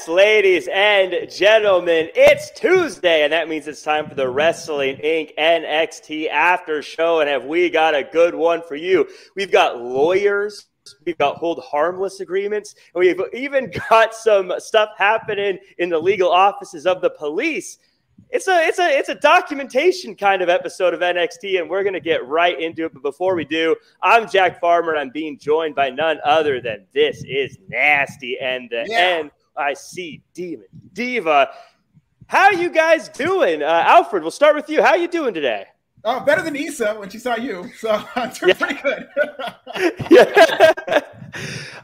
Yes, ladies and gentlemen, it's Tuesday, and that means it's time for the Wrestling Inc. NXT After Show. And have we got a good one for you? We've got lawyers, we've got hold harmless agreements, and we've even got some stuff happening in the legal offices of the police it's a it's a it's a documentation kind of episode of NXT, and we're gonna get right into it. But before we do, I'm Jack Farmer, and I'm being joined by none other than this is nasty and the yeah. NYC Demon Diva. How are you guys doing, uh, Alfred? We'll start with you. How are you doing today? Oh, better than Isa when she saw you. So I'm doing yeah. pretty good. yeah.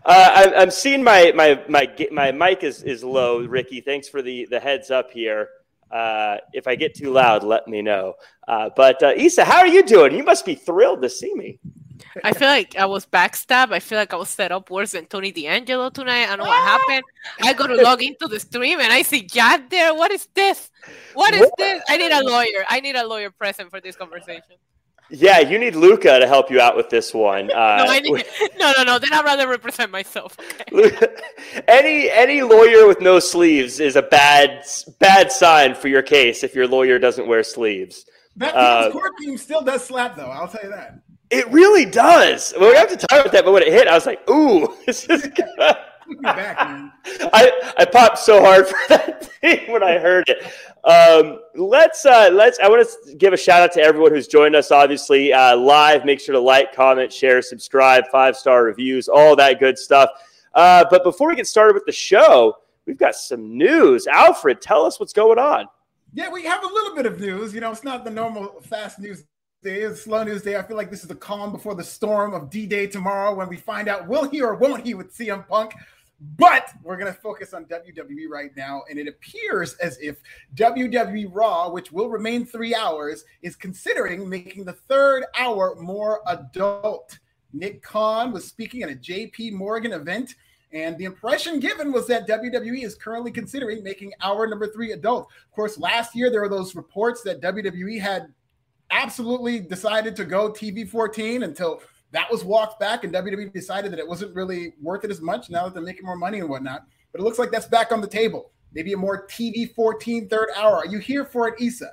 uh, I, I'm seeing my my my my mic is is low, Ricky. Thanks for the the heads up here. Uh, if I get too loud, let me know. Uh, but uh, Isa, how are you doing? You must be thrilled to see me. I feel like I was backstabbed. I feel like I was set up worse than Tony D'Angelo tonight. I don't know what happened. I go to log into the stream and I see Jack there. What is this? What is this? I need a lawyer. I need a lawyer present for this conversation. Yeah, you need Luca to help you out with this one. Uh, no, need, no, no, no. Then I'd rather represent myself. Okay? any any lawyer with no sleeves is a bad bad sign for your case if your lawyer doesn't wear sleeves. That uh, court team still does slap, though. I'll tell you that. It really does. Well, we have to talk about that, but when it hit, I was like, "Ooh, this is good." Back, I I popped so hard for that thing when I heard it. Um, let's uh, let's. I want to give a shout out to everyone who's joined us. Obviously, uh, live. Make sure to like, comment, share, subscribe, five star reviews, all that good stuff. Uh, but before we get started with the show, we've got some news. Alfred, tell us what's going on. Yeah, we have a little bit of news. You know, it's not the normal fast news day. It's slow news day. I feel like this is the calm before the storm of D Day tomorrow when we find out will he or won't he with CM Punk. But we're going to focus on WWE right now. And it appears as if WWE Raw, which will remain three hours, is considering making the third hour more adult. Nick Khan was speaking at a JP Morgan event. And the impression given was that WWE is currently considering making hour number three adult. Of course, last year there were those reports that WWE had absolutely decided to go TV 14 until that was walked back, and WWE decided that it wasn't really worth it as much now that they're making more money and whatnot. But it looks like that's back on the table. Maybe a more TV 14 third hour. Are you here for it, Isa?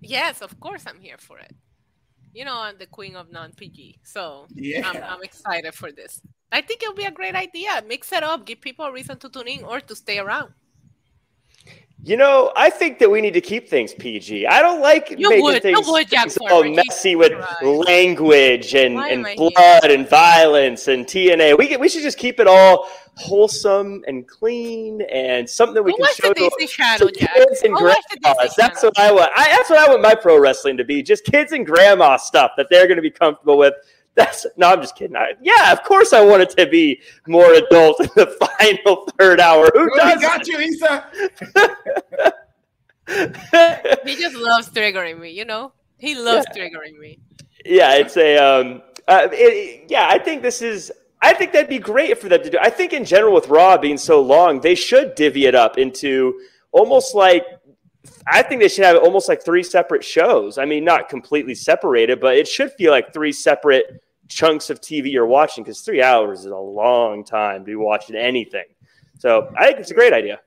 Yes, of course I'm here for it. You know, I'm the queen of non PG. So yeah. I'm, I'm excited for this. I think it'll be a great idea. Mix it up, give people a reason to tune in or to stay around. You know, I think that we need to keep things PG. I don't like you making would, things, would, things all messy with language and, and blood here? and violence and TNA. We we should just keep it all wholesome and clean and something that we can show to, channel, to kids and grandmas. That's what I want. I, that's what I want my pro wrestling to be. Just kids and grandma stuff that they're going to be comfortable with that's no, I'm just kidding. I, yeah, of course I want it to be more adult in the final third hour. Who does? Got you, Isa. he just loves triggering me. You know, he loves yeah. triggering me. Yeah, it's a um, uh, it, yeah. I think this is I think that'd be great for them to do. I think in general, with Raw being so long, they should divvy it up into almost like I think they should have almost like three separate shows. I mean, not completely separated, but it should feel like three separate chunks of TV you're watching because three hours is a long time to be watching anything. So I think it's a great idea.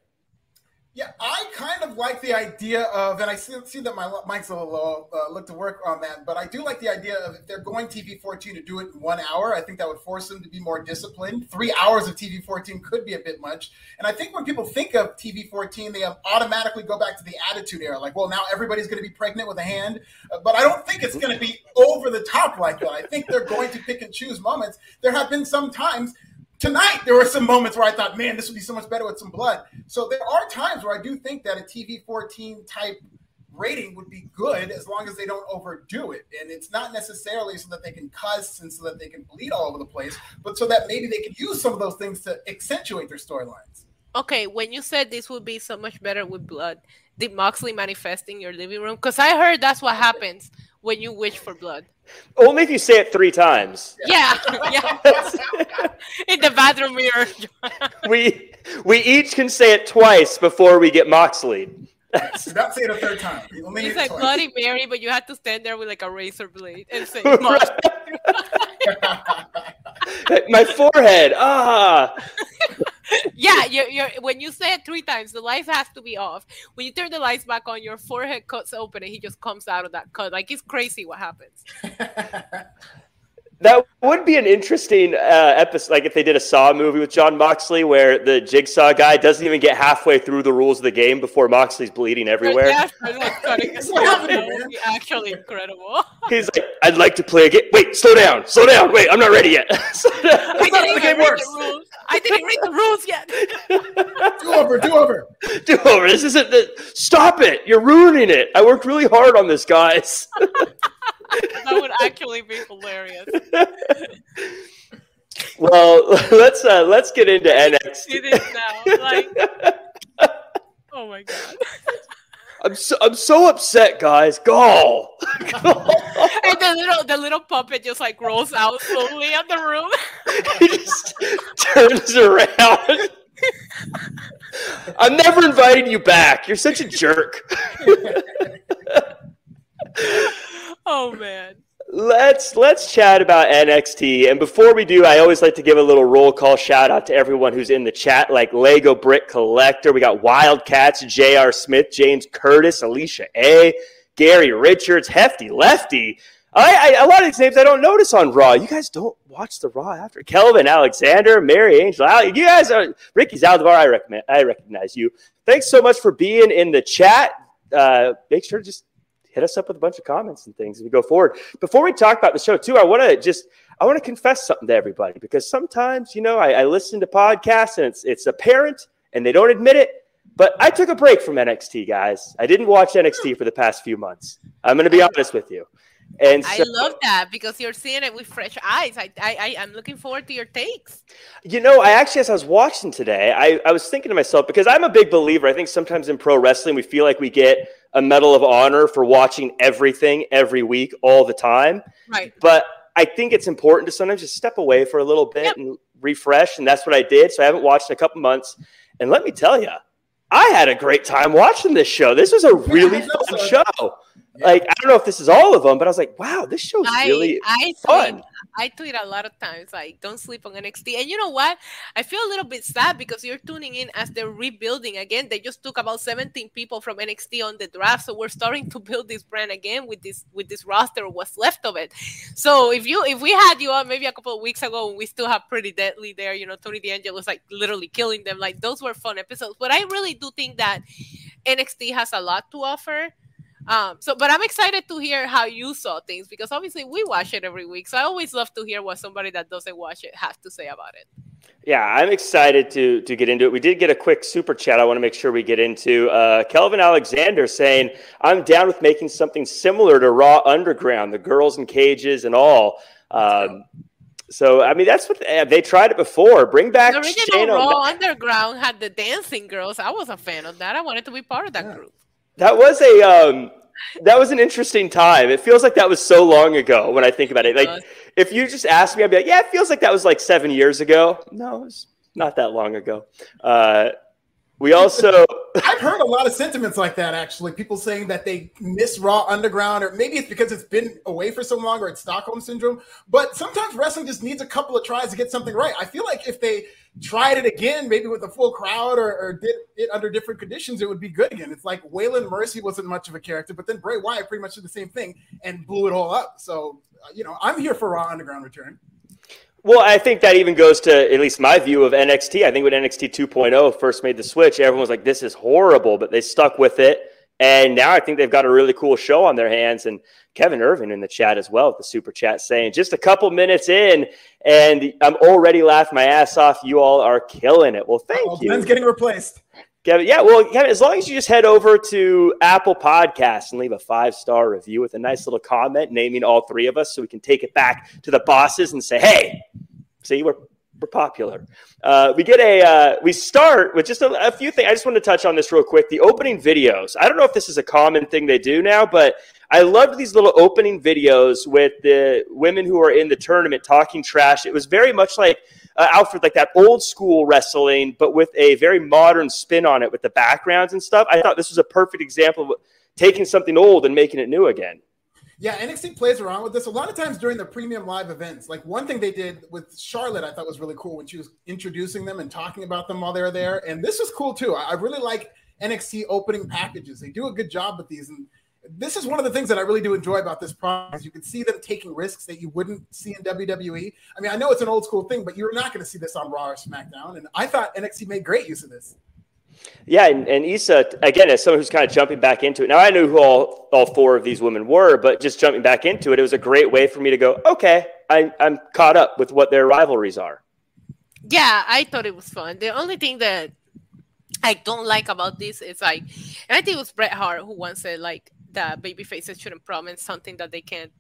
Yeah, I kind of like the idea of, and I see, see that my mic's a little low, uh, look to work on that, but I do like the idea of if they're going TV 14 to do it in one hour, I think that would force them to be more disciplined. Three hours of TV 14 could be a bit much. And I think when people think of TV 14, they automatically go back to the attitude era. Like, well, now everybody's going to be pregnant with a hand. Uh, but I don't think it's going to be over the top like that. I think they're going to pick and choose moments. There have been some times tonight there were some moments where I thought, man, this would be so much better with some blood. So there are times where I do think that a TV 14 type rating would be good as long as they don't overdo it. And it's not necessarily so that they can cuss and so that they can bleed all over the place, but so that maybe they can use some of those things to accentuate their storylines. Okay, when you said this would be so much better with blood, did Moxley manifest in your living room? Because I heard that's what happens when you wish for blood. Only if you say it three times. Yeah, yeah. in the bathroom mirror. we we each can say it twice before we get Moxley. Do not say it a third time. Only it's like twice. Bloody Mary, but you had to stand there with like a razor blade and say My forehead. Ah. Yeah, you're, you're, when you say it three times, the lights has to be off. When you turn the lights back on, your forehead cuts open and he just comes out of that cut. Like it's crazy what happens. That would be an interesting uh, episode, like if they did a Saw movie with Jon Moxley, where the Jigsaw guy doesn't even get halfway through the rules of the game before Moxley's bleeding everywhere. Actually incredible. He's like, "I'd like to play a game. Wait, slow down, slow down. Wait, I'm not ready yet." Even read the rules. I didn't read the rules yet. do over, do over, do over. This isn't the. Stop it! You're ruining it. I worked really hard on this, guys that would actually be hilarious. well, let's uh, let's get into NXT. It is now. Like, oh my god. I'm so, I'm so upset, guys. Go. and the little the little puppet just like rolls out slowly on the room. he just turns around. I'm never inviting you back. You're such a jerk. oh man. Let's let's chat about NXT. And before we do, I always like to give a little roll call shout out to everyone who's in the chat, like Lego Brick Collector. We got Wildcats, J.R. Smith, James Curtis, Alicia A, Gary Richards, Hefty Lefty. I, I, a lot of these names I don't notice on Raw. You guys don't watch the Raw after Kelvin Alexander, Mary Angel. You guys are Ricky Zaldivar. I recommend. I recognize you. Thanks so much for being in the chat. Uh, make sure to just hit us up with a bunch of comments and things as we go forward. Before we talk about the show, too, I want to just I want to confess something to everybody because sometimes, you know, I, I listen to podcasts and it's it's apparent and they don't admit it. But I took a break from NXT, guys. I didn't watch NXT for the past few months. I'm going to be honest with you. And so, I love that because you're seeing it with fresh eyes. I, I, I, am looking forward to your takes. You know, I actually, as I was watching today, I, I was thinking to myself because I'm a big believer. I think sometimes in pro wrestling, we feel like we get a medal of honor for watching everything every week, all the time. Right. But I think it's important to sometimes just step away for a little bit yep. and refresh. And that's what I did. So I haven't watched in a couple months. And let me tell you, I had a great time watching this show. This was a really fun show. Like I don't know if this is all of them, but I was like, wow, this show's I, really I fun. Tweet, I tweet a lot of times like, don't sleep on NXT. And you know what? I feel a little bit sad because you're tuning in as they're rebuilding again. They just took about 17 people from NXT on the draft, so we're starting to build this brand again with this with this roster what's left of it. So if you if we had you on maybe a couple of weeks ago, we still have pretty deadly there. You know, Tony D'Angelo was like literally killing them. Like those were fun episodes. But I really do think that NXT has a lot to offer um, so, but I'm excited to hear how you saw things because obviously we watch it every week. So I always love to hear what somebody that doesn't watch it has to say about it. Yeah, I'm excited to to get into it. We did get a quick super chat. I want to make sure we get into uh, Kelvin Alexander saying, "I'm down with making something similar to Raw Underground, the girls in cages and all." Um, so I mean, that's what they, they, tried it before. Bring back the original Shane Raw Underground had the dancing girls. I was a fan of that. I wanted to be part of that yeah. group. That was a um, that was an interesting time. It feels like that was so long ago when I think about it. Like if you just asked me, I'd be like, yeah, it feels like that was like seven years ago. No, it was not that long ago. Uh, we also I've heard a lot of sentiments like that actually. People saying that they miss Raw Underground, or maybe it's because it's been away for so long, or it's Stockholm syndrome. But sometimes wrestling just needs a couple of tries to get something right. I feel like if they tried it again, maybe with a full crowd or, or did it under different conditions, it would be good again. It's like Waylon Mercy wasn't much of a character, but then Bray Wyatt pretty much did the same thing and blew it all up. So uh, you know, I'm here for Raw Underground return. Well, I think that even goes to at least my view of NXT. I think when NXT 2.0 first made the switch, everyone was like, this is horrible, but they stuck with it. And now I think they've got a really cool show on their hands. And Kevin Irvin in the chat as well, the super chat saying, just a couple minutes in, and I'm already laughing my ass off. You all are killing it. Well, thank oh, you. Ben's getting replaced. Kevin, yeah, well, Kevin, as long as you just head over to Apple Podcasts and leave a five star review with a nice little comment naming all three of us so we can take it back to the bosses and say, hey, see, we're, we're popular. Uh, we get a, uh, we start with just a, a few things. I just want to touch on this real quick. The opening videos. I don't know if this is a common thing they do now, but I loved these little opening videos with the women who are in the tournament talking trash. It was very much like uh, Alfred, like that old school wrestling, but with a very modern spin on it with the backgrounds and stuff. I thought this was a perfect example of taking something old and making it new again. Yeah, NXT plays around with this a lot of times during the premium live events. Like one thing they did with Charlotte, I thought was really cool when she was introducing them and talking about them while they were there. And this was cool too. I really like NXT opening packages. They do a good job with these. And this is one of the things that I really do enjoy about this product. You can see them taking risks that you wouldn't see in WWE. I mean, I know it's an old school thing, but you're not going to see this on Raw or SmackDown. And I thought NXT made great use of this. Yeah, and, and Isa, again, as someone who's kind of jumping back into it. Now, I knew who all, all four of these women were, but just jumping back into it, it was a great way for me to go, okay, I, I'm caught up with what their rivalries are. Yeah, I thought it was fun. The only thing that I don't like about this is like, and I think it was Bret Hart who once said, like, that baby faces shouldn't promise something that they can't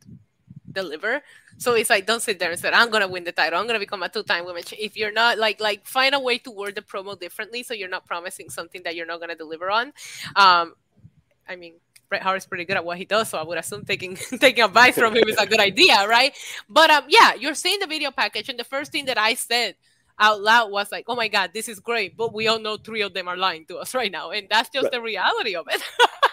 deliver. So it's like don't sit there and say I'm gonna win the title. I'm gonna become a two-time women. If you're not like like find a way to word the promo differently so you're not promising something that you're not gonna deliver on. Um, I mean, Bret Hart is pretty good at what he does, so I would assume taking taking advice from him is a good idea, right? But um, yeah, you're seeing the video package, and the first thing that I said out loud was like, "Oh my god, this is great," but we all know three of them are lying to us right now, and that's just right. the reality of it.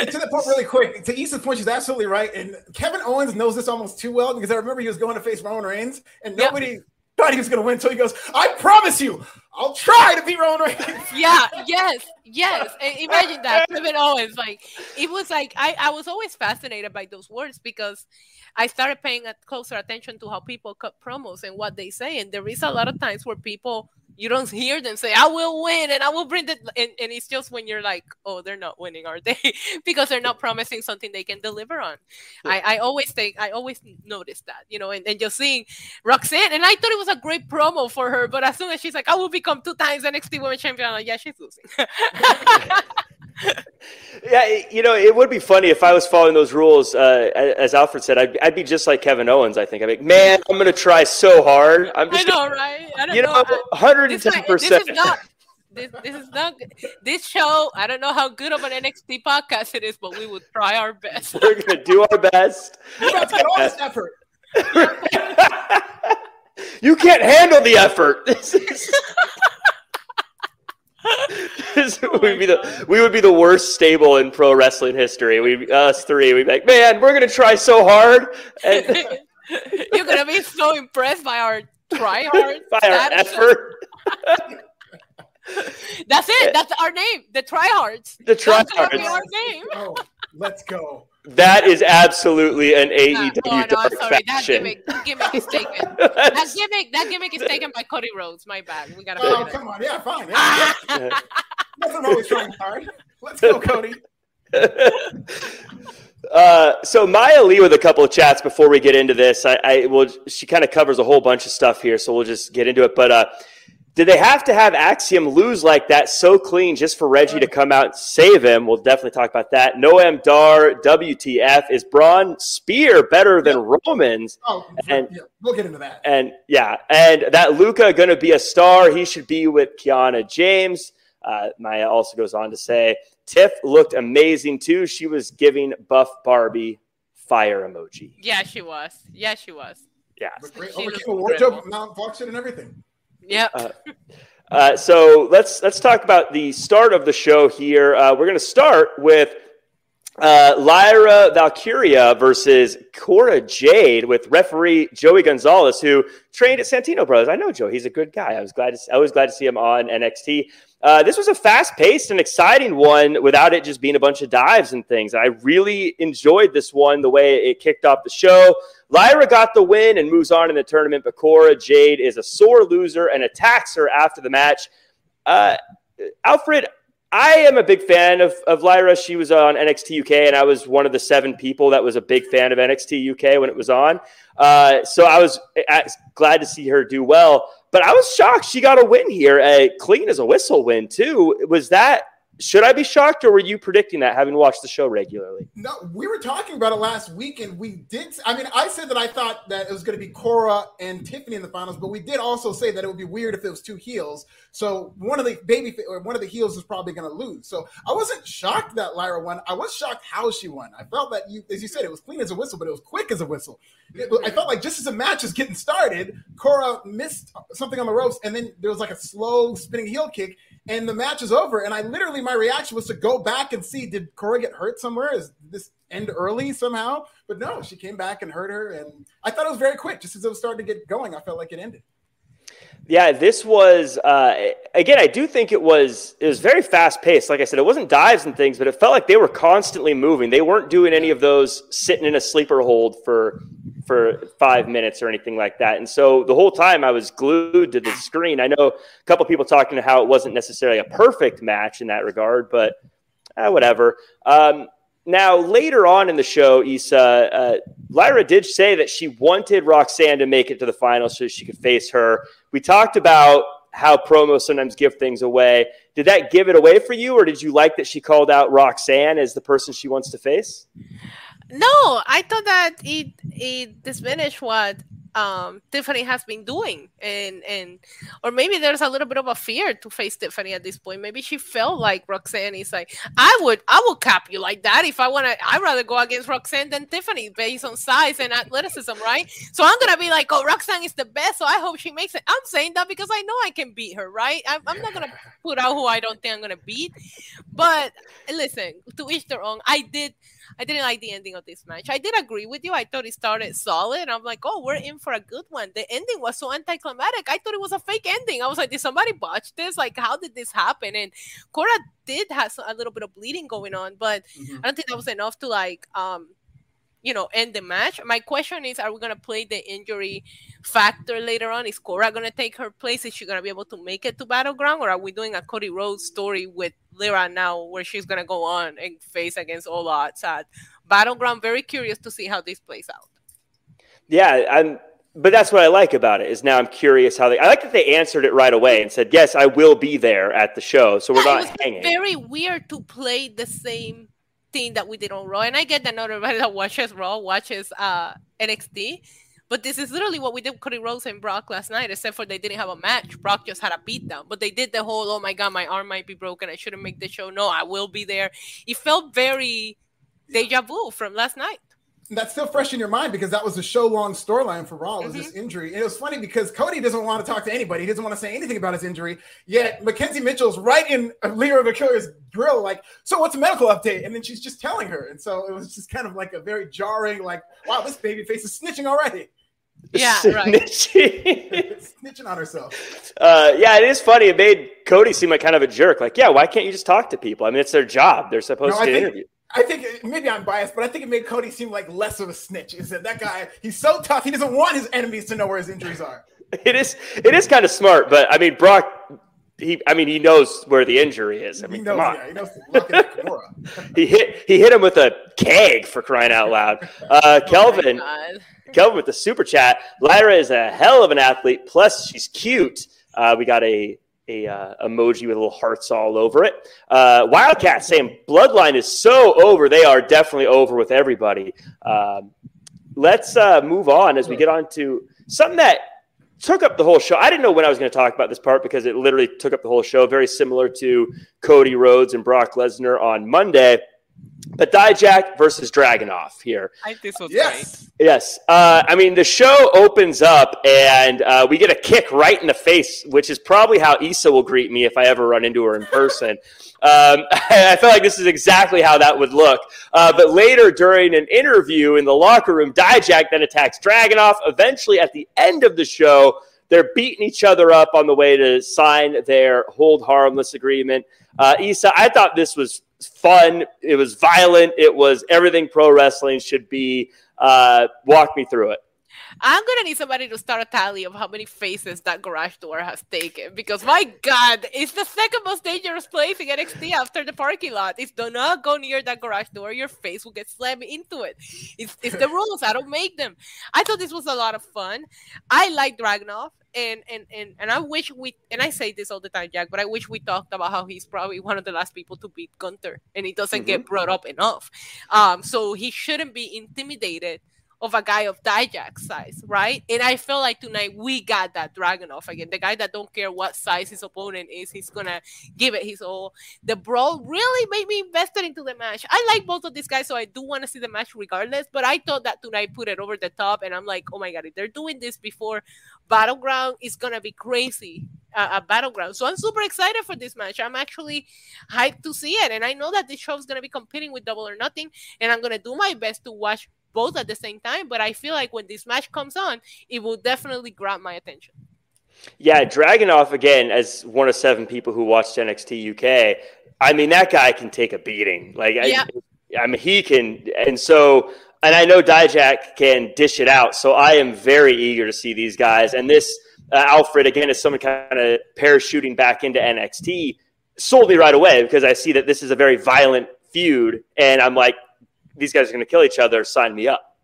to the point really quick, to Isa's point, she's absolutely right. And Kevin Owens knows this almost too well because I remember he was going to face Roman Reigns and nobody yep. thought he was going to win until he goes, I promise you, I'll try to beat Roman Reigns. Yeah, yes, yes. And imagine that. Kevin Owens, like, it was like, I, I was always fascinated by those words because I started paying a closer attention to how people cut promos and what they say. And there is a lot of times where people you don't hear them say i will win and i will bring the and, and it's just when you're like oh they're not winning are they? Because they're not promising something they can deliver on. Yeah. I, I always think i always notice that you know and, and just seeing roxanne and i thought it was a great promo for her but as soon as she's like i will become two times nxt women champion I'm like yeah she's losing yeah, you know, it would be funny if I was following those rules. Uh, as Alfred said, I'd, I'd, be just like Kevin Owens. I think. I'd be, like, man, I'm going to try so hard. I'm just. I know, gonna, right? I you know, 110 percent. This, is not this is not this show. I don't know how good of an NXT podcast it is, but we will try our best. We're gonna do our best. We're about to get all this effort. you can't handle the effort. This is oh we'd be the we would be the worst stable in pro wrestling history. We us three, we'd be like, man, we're gonna try so hard. And You're gonna be so impressed by our try hard, by our effort. That's it. That's our name. The tryhards. The tryhards. That's our name. Oh, let's go. That is absolutely an AEW oh, no, dark sorry. That gimmick, that gimmick is taken. that gimmick, that gimmick is taken by Cody Rhodes. My bad. We gotta. Oh, come on. Yeah, fine. Yeah, yeah. Nothing always trying hard. Let's go, Cody. Uh, so Maya Lee with a couple of chats before we get into this. I, I will. She kind of covers a whole bunch of stuff here, so we'll just get into it. But uh, did they have to have Axiom lose like that so clean just for Reggie to come out and save him? We'll definitely talk about that. Noam Dar, WTF. Is Bron Spear better than yeah. Roman's? Oh, and, yeah. we'll get into that. And yeah, and that Luca going to be a star. He should be with Kiana James. Uh, Maya also goes on to say, Tiff looked amazing too. She was giving Buff Barbie fire emoji. Yeah, she was. Yeah, she was. Yeah. Great, She overcame looks a wardrobe, incredible. malfunction, and everything. Yep. Uh, Uh, so let's let's talk about the start of the show here. Uh, we're going to start with uh, Lyra Valkyria versus Cora Jade with referee Joey Gonzalez, who trained at Santino Brothers. I know Joe; he's a good guy. I was glad to I was glad to see him on NXT. Uh, this was a fast-paced and exciting one without it just being a bunch of dives and things. I really enjoyed this one, the way it kicked off the show. Lyra got the win and moves on in the tournament, but Cora Jade is a sore loser and attacks her after the match. Uh, Alfred, I am a big fan of, of Lyra. She was on NXT UK, and I was one of the seven people that was a big fan of NXT UK when it was on. Uh, so I was uh, glad to see her do well. But I was shocked she got a win here, a clean as a whistle win too. Was that should I be shocked, or were you predicting that, having watched the show regularly? No, we were talking about it last week, and we did. I mean, I said that I thought that it was going to be Cora and Tiffany in the finals, but we did also say that it would be weird if it was two heels. So one of the baby or one of the heels is probably going to lose. So I wasn't shocked that Lyra won. I was shocked how she won. I felt that you, as you said, it was clean as a whistle, but it was quick as a whistle. It, I felt like just as the match was getting started, Cora missed something on the ropes, and then there was like a slow spinning heel kick, and the match is over. And I literally, my reaction was to go back and see did Cora get hurt somewhere? Is this end early somehow? But no, she came back and hurt her, and I thought it was very quick. Just as it was starting to get going, I felt like it ended. Yeah, this was uh, again. I do think it was it was very fast paced. Like I said, it wasn't dives and things, but it felt like they were constantly moving. They weren't doing any of those sitting in a sleeper hold for for five minutes or anything like that. And so the whole time I was glued to the screen. I know a couple people talking to how it wasn't necessarily a perfect match in that regard, but uh, whatever. Um, now, later on in the show, Isa, uh, Lyra did say that she wanted Roxanne to make it to the final so she could face her. We talked about how promos sometimes give things away. Did that give it away for you, or did you like that she called out Roxanne as the person she wants to face? No, I thought that it it diminished what um, Tiffany has been doing, and and or maybe there's a little bit of a fear to face Tiffany at this point. Maybe she felt like Roxanne is like, I would I would cap you like that if I want to. I'd rather go against Roxanne than Tiffany based on size and athleticism, right? So I'm gonna be like, oh, Roxanne is the best, so I hope she makes it. I'm saying that because I know I can beat her, right? I'm, I'm not gonna put out who I don't think I'm gonna beat, but listen, to each their own. I did. I didn't like the ending of this match. I did agree with you. I thought it started solid. I'm like, oh, we're in for a good one. The ending was so anticlimactic. I thought it was a fake ending. I was like, did somebody botch this? Like, how did this happen? And Cora did have a little bit of bleeding going on, but mm-hmm. I don't think that was enough to like um you know, end the match. My question is, are we gonna play the injury factor later on? Is Cora gonna take her place? Is she gonna be able to make it to Battleground, or are we doing a Cody Rhodes story with Lyra now, where she's gonna go on and face against all odds at Battleground? Very curious to see how this plays out. Yeah, I'm. But that's what I like about it is now I'm curious how they. I like that they answered it right away and said, "Yes, I will be there at the show." So we're yeah, not hanging. Very weird to play the same thing that we did on Raw. And I get that not everybody that watches Raw watches uh, NXT. But this is literally what we did with Cody Rhodes and Brock last night, except for they didn't have a match. Brock just had a beatdown. But they did the whole, oh my God, my arm might be broken. I shouldn't make the show. No, I will be there. It felt very deja vu from last night that's still fresh in your mind because that was a show long storyline for Raw was mm-hmm. this injury. And it was funny because Cody doesn't want to talk to anybody. He doesn't want to say anything about his injury. Yet McKenzie Mitchell's right in Lyra Valkyria's grill, like, so what's a medical update? And then she's just telling her. And so it was just kind of like a very jarring, like, wow, this baby face is snitching already. Yeah, right. snitching on herself. Uh, yeah, it is funny. It made Cody seem like kind of a jerk. Like, yeah, why can't you just talk to people? I mean, it's their job. They're supposed no, to interview. I think maybe I'm biased, but I think it made Cody seem like less of a snitch. Is that that guy? He's so tough. He doesn't want his enemies to know where his injuries are. It is. It is kind of smart, but I mean, Brock. He, I mean, he knows where the injury is. I mean, he knows, come on. Yeah, he knows. he hit. He hit him with a keg for crying out loud. Uh, oh Kelvin. Oh Kelvin with the super chat. Lyra is a hell of an athlete. Plus, she's cute. Uh, we got a a uh, emoji with little hearts all over it. Uh, Wildcat saying Bloodline is so over. They are definitely over with everybody. Um, let's uh, move on as we get on to something that took up the whole show. I didn't know when I was going to talk about this part because it literally took up the whole show. Very similar to Cody Rhodes and Brock Lesnar on Monday. But Dijak versus Dragunov here. I think this was Yes. Yes. Uh, I mean, the show opens up and uh, we get a kick right in the face, which is probably how Isa will greet me if I ever run into her in person. um, I feel like this is exactly how that would look. Uh, but later during an interview in the locker room, Dijak then attacks Dragunov. Eventually, at the end of the show, they're beating each other up on the way to sign their hold harmless agreement. Uh, Isa, I thought this was fun. It was violent. It was everything pro wrestling should be. Uh, walk me through it. I'm gonna need somebody to start a tally of how many faces that garage door has taken because my god, it's the second most dangerous place in NXT after the parking lot. If do not go near that garage door, your face will get slammed into it. It's, it's the rules, I don't make them. I thought this was a lot of fun. I like Dragunov. And, and and and I wish we and I say this all the time, Jack, but I wish we talked about how he's probably one of the last people to beat Gunther, and he doesn't get brought up enough. Um, so he shouldn't be intimidated of a guy of Dijak size, right? And I feel like tonight we got that Dragunov again. The guy that don't care what size his opponent is, he's gonna give it his all. The brawl really made me invested into the match. I like both of these guys, so I do want to see the match regardless. But I thought that tonight put it over the top, and I'm like, oh my god, if they're doing this before Battleground, it's gonna be crazy. Uh, a battleground, so I'm super excited for this match. I'm actually hyped to see it, and I know that this show is gonna be competing with Double or Nothing, and I'm gonna do my best to watch both at the same time. But I feel like when this match comes on, it will definitely grab my attention. Yeah, Dragunov again as one of seven people who watched NXT UK. I mean, that guy can take a beating. Like, Yeah. I, I mean, he can, and so, and I know Dijak can dish it out. So I am very eager to see these guys. And this uh, Alfred again is someone kind of parachuting back into NXT. Sold me right away because I see that this is a very violent feud, and I'm like, these guys are going to kill each other. Sign me up.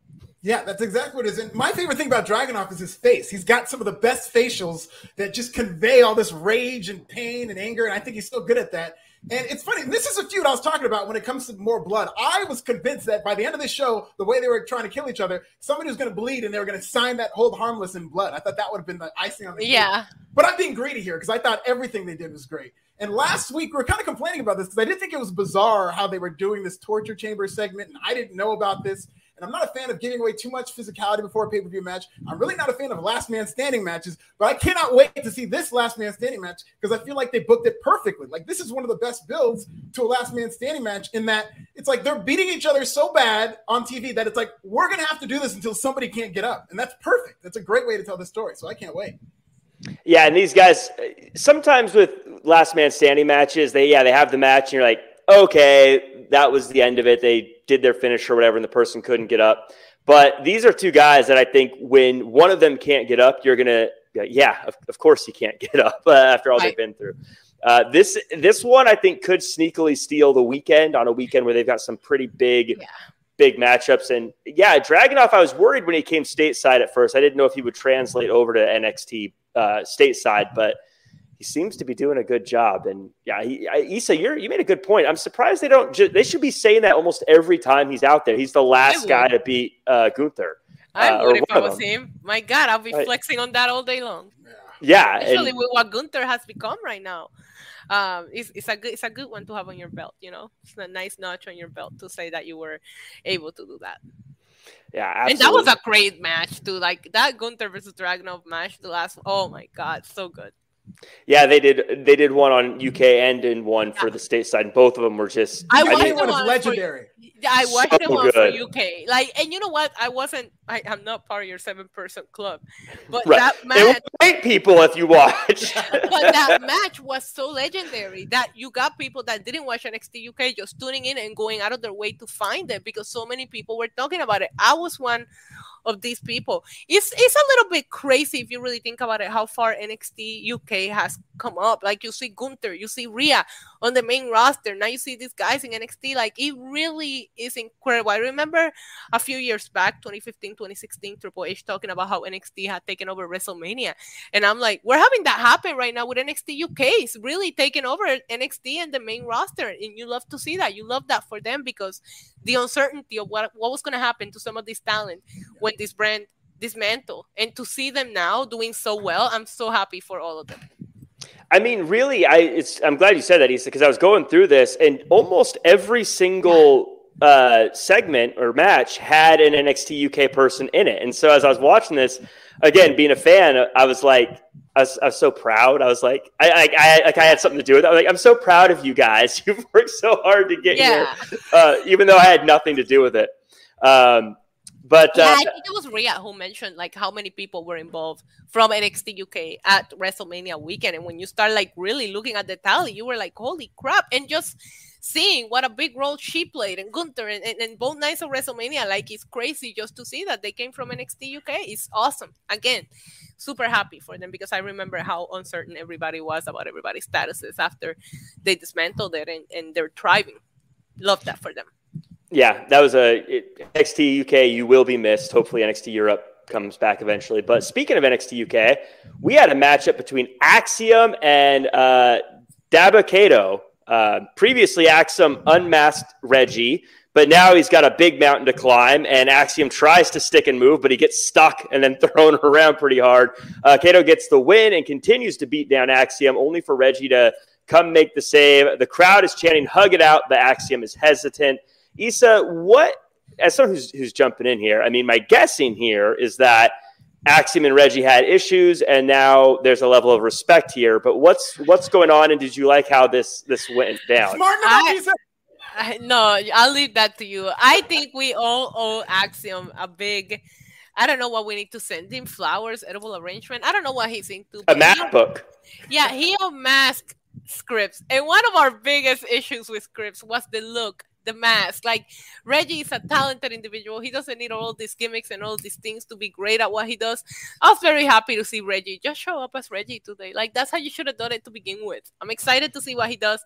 Yeah, that's exactly what it is. And my favorite thing about Dragunov is his face. He's got some of the best facials that just convey all this rage and pain and anger. And I think he's so good at that. And it's funny. This is a feud I was talking about when it comes to more blood. I was convinced that by the end of this show, the way they were trying to kill each other, somebody was going to bleed and they were going to sign that hold harmless in blood. I thought that would have been the icing on the cake. Yeah. But I'm being greedy here because I thought everything they did was great. And last week we were kind of complaining about this because I did think it was bizarre how they were doing this torture chamber segment, and I didn't know about this. And I'm not a fan of giving away too much physicality before a pay per view match. I'm really not a fan of last man standing matches, but I cannot wait to see this last man standing match because I feel like they booked it perfectly. Like, this is one of the best builds to a last man standing match in that it's like they're beating each other so bad on TV that it's like, we're going to have to do this until somebody can't get up. And that's perfect. That's a great way to tell the story. So I can't wait. Yeah, and these guys sometimes with last man standing matches, they yeah, they have the match and you're like, okay, that was the end of it. They did their finish or whatever, and the person couldn't get up. But these are two guys that I think when one of them can't get up, you're gonna yeah, of, of course he can't get up uh, after all Right. they've been through. Uh, this this one I think could sneakily steal the weekend on a weekend where they've got some pretty big Yeah. big matchups. And yeah, Dragunov, I was worried when he came stateside at first. I didn't know if he would translate over to NXT uh, stateside, but he seems to be doing a good job. And yeah, he, I, Isa, you're, you made a good point. I'm surprised they don't. Ju- they should be saying that almost every time he's out there. He's the last guy to beat uh, Gunther. I Uh, would if I was him. My God, I'll be Right. flexing on that all day long. Yeah, Especially and, with what Gunther has become right now. Um, it's, it's a good it's a good one to have on your belt. You know, it's a nice notch on your belt to say that you were able to do that. yeah, And that was a great match too. Like that Gunther versus Dragunov match, the last. Oh my God, so good. Yeah. They did they did one on UK mm-hmm. and in one for the stateside. And both of them were just. I I watched think one is legendary. Yeah, I watched So the one good. for UK. Like, and you know what? I wasn't. I, I'm not part of your seven person club, but Right. that It match. would eight people if you watch. but that match was so legendary that you got people that didn't watch NXT UK just tuning in and going out of their way to find it because so many people were talking about it. I was one of these people. It's it's a little bit crazy if you really think about it how far NXT UK has come up. Like you see Gunther, you see Rhea on the main roster. Now you see these guys in NXT. Like it really is incredible. I remember a few years back, 2015, 2016, Triple H talking about how NXT had taken over WrestleMania. And I'm like, we're having that happen right now with NXT UK. It's really taking over NXT and the main roster. And you love to see that. You love that for them because the uncertainty of what, what was going to happen to some of this talent when this brand dismantled. and to see them now doing so well i'm so happy for all of them I mean, really, I it's I'm glad you said that, Isa, because I was going through this, and almost every single uh, segment or match had an NXT UK person in it. And so as I was watching this, again, being a fan, I was like, I was, I was so proud. I was like, I, I, I, like I had something to do with it. I was like, I'm so proud of you guys. You've worked so hard to get yeah. here, uh, even though I had nothing to do with it. Um, but yeah, uh, I think it was Rhea who mentioned like how many people were involved from NXT UK at WrestleMania weekend, and when you start like really looking at the tally, you were like, "Holy crap!" And just seeing what a big role she played and Gunther and, and, and, both nights of WrestleMania, like it's crazy just to see that they came from NXT UK. It's awesome. Again, super happy for them because I remember how uncertain everybody was about everybody's statuses after they dismantled it and, and they're thriving. Love that for them. Yeah, that was a it, NXT UK. You will be missed. Hopefully, NXT Europe comes back eventually. But speaking of NXT UK, we had a matchup between Axiom and uh, Dabba-Kato uh, previously, Axiom unmasked Reggie, but now he's got a big mountain to climb, and Axiom tries to stick and move, but he gets stuck and then thrown around pretty hard. Uh, Kato gets the win and continues to beat down Axiom, only for Reggie to come make the save. The crowd is chanting, hug it out, but Axiom is hesitant. Isa, what, as someone who's, who's jumping in here, I mean, my guessing here is that – Axiom and Reggie had issues, and now there's a level of respect here. But what's what's going on, and did you like how this this went down? Smart I, I, no, I'll leave that to you. I think we all owe Axiom a big. I don't know what we need to send him flowers, edible arrangement. I don't know what he's into. A map book. Yeah, he unmasked Scrypts, and one of our biggest issues with Scrypts was the look the mask. Like Reggie is a talented individual. He doesn't need all these gimmicks and all these things to be great at what he does. I was very happy to see Reggie just show up as Reggie today. Like that's how you should have done it to begin with. I'm excited to see what he does.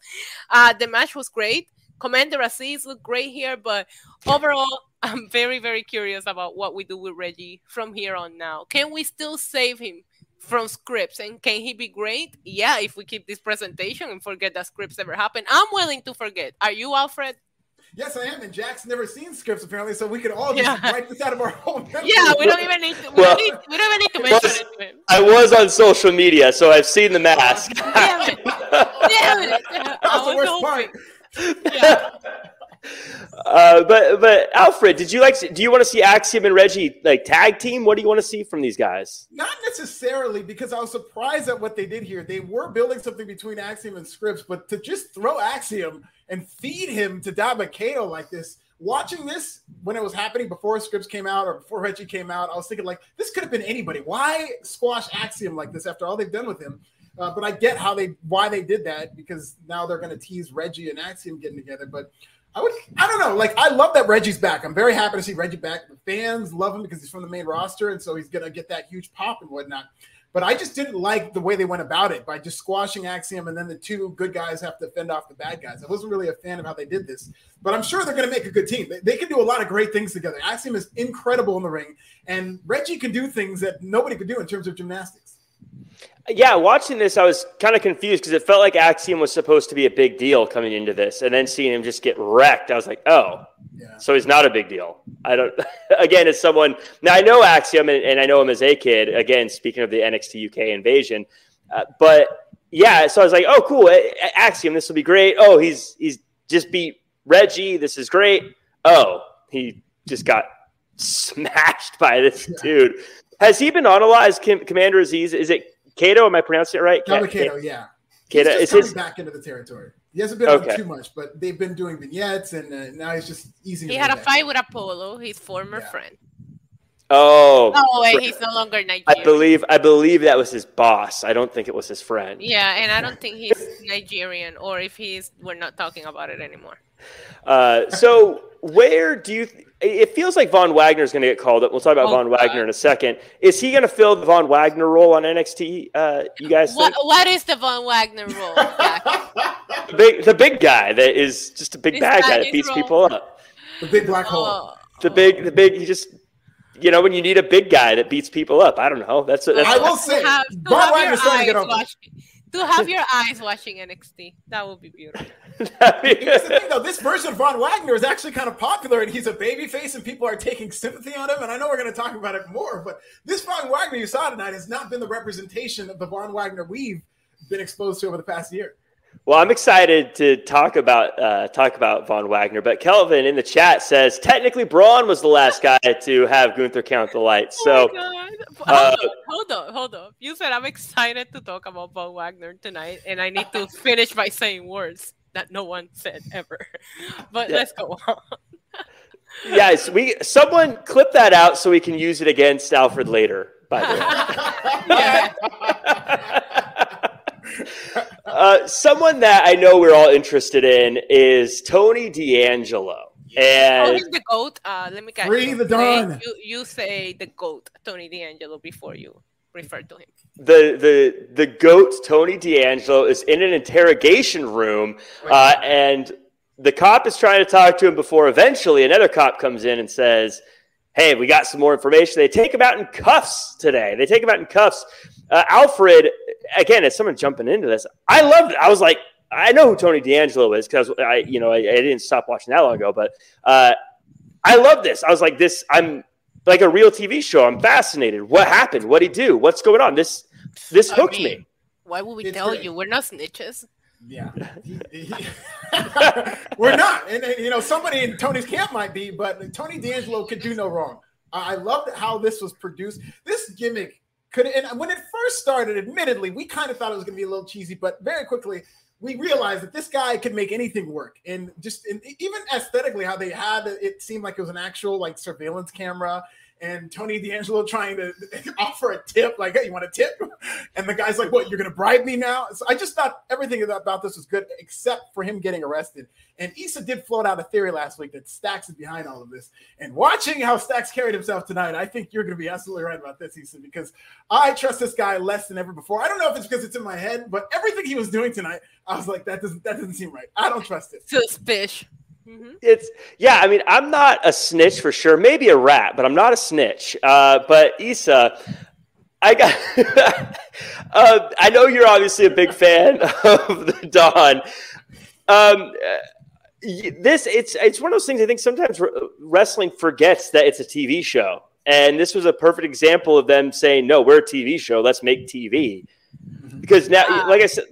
Uh, the match was great. Commander Azeez looked great here, but overall, I'm very, very curious about what we do with Reggie from here on now. Can we still save him? from Scrypts and can he be great yeah if we keep this presentation and forget that Scrypts ever happened i'm willing to forget are you alfred Yes, I am. And Jack's never seen Scrypts apparently, so we could all just yeah. write this out of our own. Yeah, we don't even need to. We, well, don't, need, we don't even need to mention was, it. I was on social media, so I've seen the mask. Damn it! Damn it! That's the oh, worst hoping. part. Yeah. Uh, but but Alfred, did you like? Do you want to see Axiom and Reggie like tag team? What do you want to see from these guys? Not necessarily, because I was surprised at what they did here. They were building something between Axiom and Scrypts, but to just throw Axiom and feed him to Dabba-Kato like this. Watching this when it was happening before Scrypts came out or before Reggie came out, I was thinking like this could have been anybody. Why squash Axiom like this after all they've done with him? Uh, but I get how they why they did that because now they're going to tease Reggie and Axiom getting together. But I would I don't know. Like I love that Reggie's back. I'm very happy to see Reggie back. The fans love him because he's from the main roster, and so he's to get that huge pop and whatnot. But I just didn't like the way they went about it by just squashing Axiom and then the two good guys have to fend off the bad guys. I wasn't really a fan of how they did this, but I'm sure they're going to make a good team. They, they, can do a lot of great things together. Axiom is incredible in the ring, and Reggie can do things that nobody could do in terms of gymnastics. Yeah, watching this, I was kind of confused because it felt like Axiom was supposed to be a big deal coming into this, and then seeing him just get wrecked, I was like, oh, yeah. so he's not a big deal. I don't. again, as someone now, I know Axiom, and, and, I know him as a kid. Again, speaking of the NXT UK invasion, uh, but yeah, so I was like, oh, cool, Axiom, this will be great. Oh, he's he's just beat Reggie. This is great. Oh, he just got smashed by this dude. Has he been on a lot as Commander Azeez? Is it Kato, am I pronouncing it right? Kato, Kato, yeah. Kato is his back into the territory. He hasn't been okay. on too much, but they've been doing vignettes, and uh, now he's just easy. He had a fight with Apollo, his former yeah. friend. Oh, oh wait, he's no longer Nigerian. I believe I believe that was his boss. I don't think it was his friend. Yeah, and I don't think he's Nigerian, or if he's, we're not talking about it anymore. Uh, so where do you? Th- it feels like Von Wagner is going to get called up. We'll talk about oh, Von Wagner in a second. Is he going to fill the Von Wagner role on NXT? Uh, you guys what, what is the Von Wagner role? the big, the big guy that is just a big bad guy that beats role. people up. The big black hole. Oh. The big, the big. He just you know, when you need a big guy that beats people up. I don't know. That's, that's I will say, have, Von Wagner's starting to get on to have your eyes watching NXT. That would be beautiful. Here's the thing, though. This version of Von Wagner is actually kind of popular, and he's a baby face, and people are taking sympathy on him. And I know we're going to talk about it more, but this Von Wagner you saw tonight has not been the representation of the Von Wagner we've been exposed to over the past year. Well, I'm excited to talk about uh, talk about Von Wagner, but Kelvin in the chat says technically Braun was the last guy to have Gunther count the lights. So, Oh my uh, hold, on, hold on, hold on. You said I'm excited to talk about Von Wagner tonight, and I need to finish by saying words that no one said ever. But Yeah. let's go on. yes, we someone clip that out so we can use it against Alfred later. By the way. Uh, someone that I know we're all interested in is Tony D'Angelo. And Oh, he's the goat. Uh, let me get Free you. the Say- Don. You, you say the goat, Tony D'Angelo, before you refer to him. The the the goat Tony D'Angelo is in an interrogation room, uh, and the cop is trying to talk to him before eventually another cop comes in and says, "Hey, we got some more information." They take him out in cuffs today. They take him out in cuffs. Uh, Alfred, again, as someone jumping into this, I loved it. I was like, I know who Tony D'Angelo is because I, you know, I, I didn't stop watching that long ago, but uh, I love this. I was like, this. I'm like a real TV show. I'm fascinated. What happened? What did he do? What's going on? This this I hooked mean, me. Why would we It's tell great. you? We're not snitches. Yeah, He- he- we're not, and, and, you know somebody in Tony's camp might be, but Tony D'Angelo could do no wrong. I I loved how this was produced. This gimmick could, and when it first started, admittedly, we kind of thought it was going to be a little cheesy, but very quickly we realized that this guy could make anything work, and just and even aesthetically, how they had it, it seemed like it was an actual like surveillance camera. And Tony D'Angelo trying to offer a tip, like, "Hey, you want a tip?" And the guy's like, "What? You're gonna bribe me now?" So I just thought everything about this was good, except for him getting arrested. And Isa did float out a theory last week that Stacks is behind all of this. And watching how Stacks carried himself tonight, I think you're gonna be absolutely right about this, Isa, because I trust this guy less than ever before. I don't know if it's because it's in my head, but everything he was doing tonight, I was like, that doesn't that doesn't seem right. I don't trust it. Suspicious. Mhm. It's yeah. I mean, I'm not a snitch for sure. Maybe a rat, but I'm not a snitch. Uh, but Isa, I got. uh, I know you're obviously a big fan of the Don. Um, this it's it's one of those things. I think sometimes re- wrestling forgets that it's a TV show, and this was a perfect example of them saying, "No, we're a TV show. Let's make TV." Because now, like I said,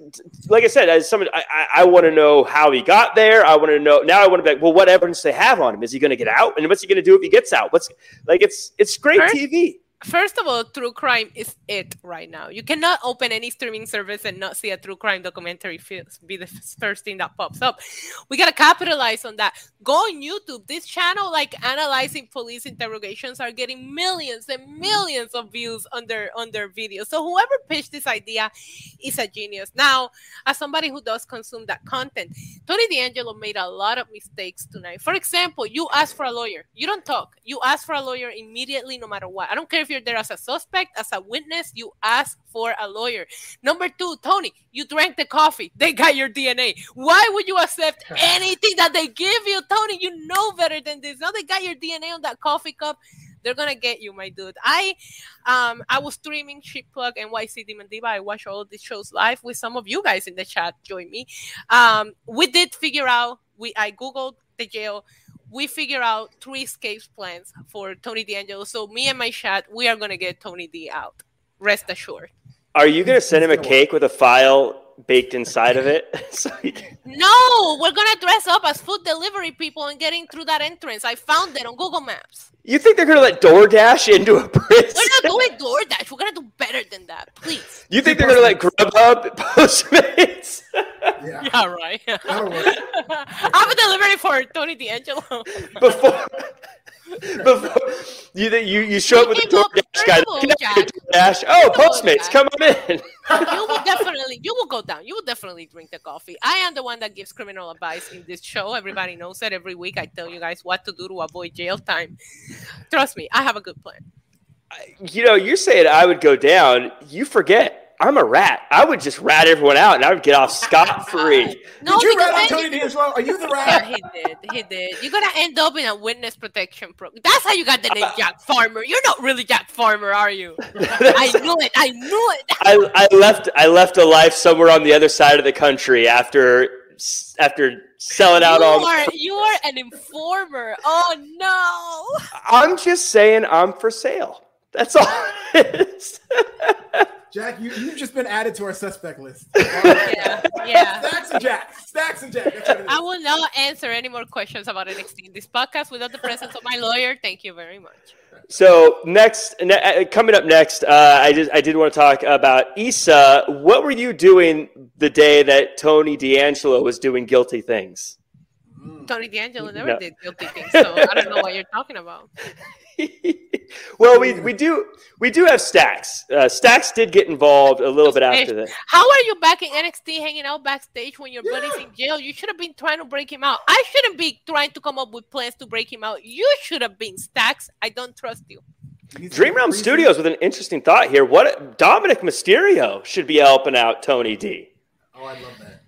like I said, as someone, I, I, I want to know how he got there. I want to know now. I want to be like, well, what evidence they have on him? Is he going to get out? And what's he going to do if he gets out? What's like? It's it's great First- TV. First of all, true crime is it right now. You cannot open any streaming service and not see a true crime documentary be the first thing that pops up. We gotta capitalize on that. Go on YouTube. This channel, like analyzing police interrogations, are getting millions and millions of views on their on their videos. So whoever pitched this idea is a genius. Now, as somebody who does consume that content, Tony D'Angelo made a lot of mistakes tonight. For example, you ask for a lawyer. You don't talk. You ask for a lawyer immediately, no matter what. I don't care if you're there as a suspect, as a witness, you ask for a lawyer. Number two, Tony, you drank the coffee. They got your DNA. Why would you accept anything that they give you, Tony? You know better than this. Now they got your DNA on that coffee cup. They're gonna get you, my dude. I um I was streaming Ship Plug and YC Demon Diva. I watch all these shows live with some of you guys in the chat. Join me. Um, we did figure out. We I googled the jail. We figure out three escape plans for Tony D'Angelo. So me and my chat, we are gonna get Tony D out. Rest assured. Are you to send him a cake with a file baked inside of it? so can- No, we're gonna dress up as food delivery people and getting through that entrance. I found it on Google Maps. you think they're going to let DoorDash into a prison? We're not doing DoorDash. We're gonna do better than that, please. You think they're going to let Grubhub Postmates? Yeah, Yeah, right. that'll. I'm a delivery for Tony D'Angelo. before before you you you show up with look, DoorDash guy. first of all, Jack, DoorDash? Oh, first of all, Postmates, come on in. you will definitely you will go down. You will definitely drink the coffee. I am the one that gives criminal advice in this show. Everybody knows that Every week I tell you guys what to do to avoid jail time. Trust me, I have a good plan. You know, you're saying I would go down. You forget. I'm a rat. I would just rat everyone out and I would get off scot free. No, Did you rat on Tony D'Angelo? Are you the Yeah, rat? he did. He did. You're gonna end up in a witness protection program. That's how you got the name Jack Farmer. You're not really Jack Farmer, are you? I knew it. I knew it. I, I left I left a life somewhere on the other side of the country after after selling out all you all. are you are an informer. Oh no. I'm just saying I'm for sale. That's all it is. Jack, you, you've just been added to our suspect list. Yeah, yeah. Stacks and Jack. Stacks and Jack. That's what it is. I will not answer any more questions about NXT in this podcast without the presence of my lawyer. Thank you very much. So next, ne- uh, coming up next, uh, I just I did want to talk about Isa. What were you doing the day that Tony D'Angelo was doing guilty things? Tony D'Angelo never No. did guilty things, so I don't know what you're talking about. well, we we do we do have Stacks. Uh, Stacks did get involved a little bit after that. How are you back in NXT hanging out backstage when your buddy's in jail? You should have been trying to break him out. I shouldn't be trying to come up with plans to break him out. You should have been Stacks. I don't trust you. Dream Realm Studios with an interesting thought here. What Dominic Mysterio should be helping out Tony D. Oh, I love that.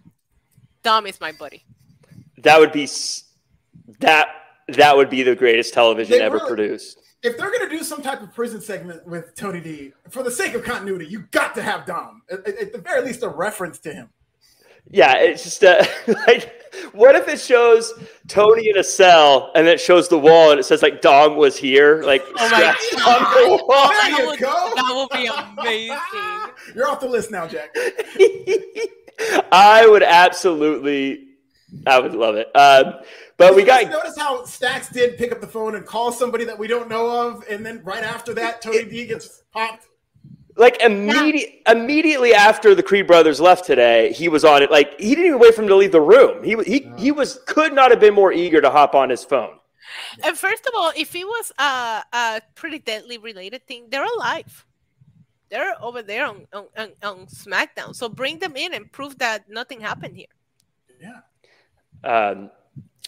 Dom is my buddy. That would be that that would be the greatest television They ever really- produced. If they're gonna do some type of prison segment with Tony D, for the sake of continuity, you got to have Dom. At, at- at the very least, a reference to him. Yeah, it's just uh, like, what if it shows Tony in a cell and it shows the wall and it says like Dom was here, like Oh my scratched God. on the wall. There That you would, go. that would be amazing. You're off the list now, Jack. I would absolutely, I would love it. Um, but we Did you guys got notice how Stacks did pick up the phone and call somebody that we don't know of, and then right after that, Tony D gets popped. like immediate, immediately after the Creed brothers left today, he was on it. Like he didn't even wait for him to leave the room. He he he was could not have been more eager to hop on his phone. And first of all, if it was a, a pretty deadly related thing, they're alive. They're over there on, on, on, on SmackDown. So bring them in and prove that nothing happened here. Yeah. Um,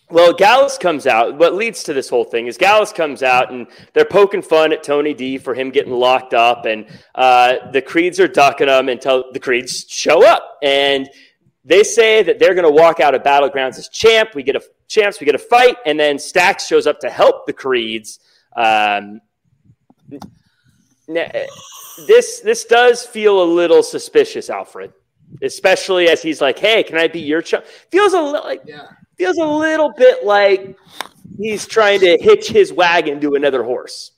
well, Gallus comes out. What leads to this whole thing is Gallus comes out and they're poking fun at Tony D for him getting locked up, and uh, the Creeds are ducking him until the Creeds show up, and they say that they're going to walk out of Battlegrounds as champ. We get a champs, we get a fight, and then Stacks shows up to help the Creeds. Um, this this does feel a little suspicious, Alfred, especially as he's like, "Hey, can I be your champ?" Feels a little like Yeah. Feels a little bit like he's trying to hitch his wagon to another horse.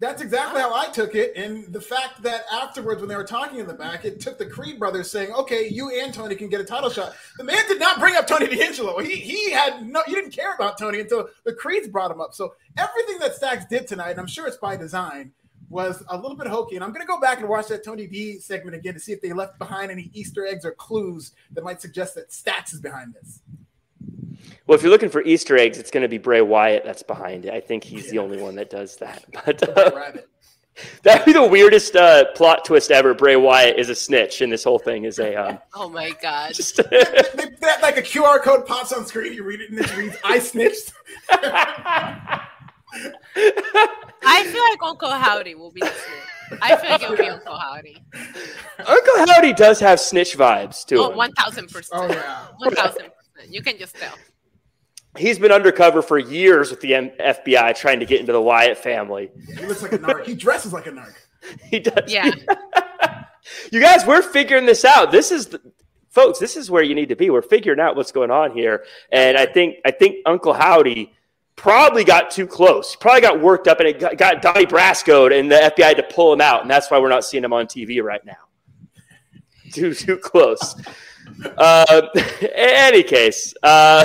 That's exactly how I took it. And the fact that afterwards, when they were talking in the back, it took the Creed brothers saying, okay, you and Tony can get a title shot. The man did not bring up Tony D'Angelo. He, he had no, he didn't care about Tony until the Creeds brought him up. So everything that Stacks did tonight, and I'm sure it's by design, was a little bit hokey. And I'm going to go back and watch that Tony D segment again to see if they left behind any Easter eggs or clues that might suggest that Stacks is behind this. Well, if you're looking for Easter eggs, it's going to be Bray Wyatt that's behind it. I think he's the only one that does that. But uh, that'd be the weirdest uh, plot twist ever. Bray Wyatt is a snitch, and this whole thing is a um, Oh my God. just. They- that, like a QR code pops on screen, you read it, and it reads, I snitched. I feel like Uncle Howdy will be the snitch. I feel like it'll be Uncle Howdy. Uncle Howdy does have snitch vibes to Oh, 1000%. Oh, yeah. 1000%. You can just tell. He's been undercover for years with the M- FBI trying to get into the Wyatt family. He looks like a narc. He dresses like a narc. He does. Yeah. you guys, we're figuring this out. This is, the, folks. This is where you need to be. We're figuring out what's going on here, and I think I think Uncle Howdy probably got too close. Probably got worked up, and it got, got Donnie Brasco, and the FBI had to pull him out, and that's why we're not seeing him on TV right now. Too too close. uh, in any case, uh,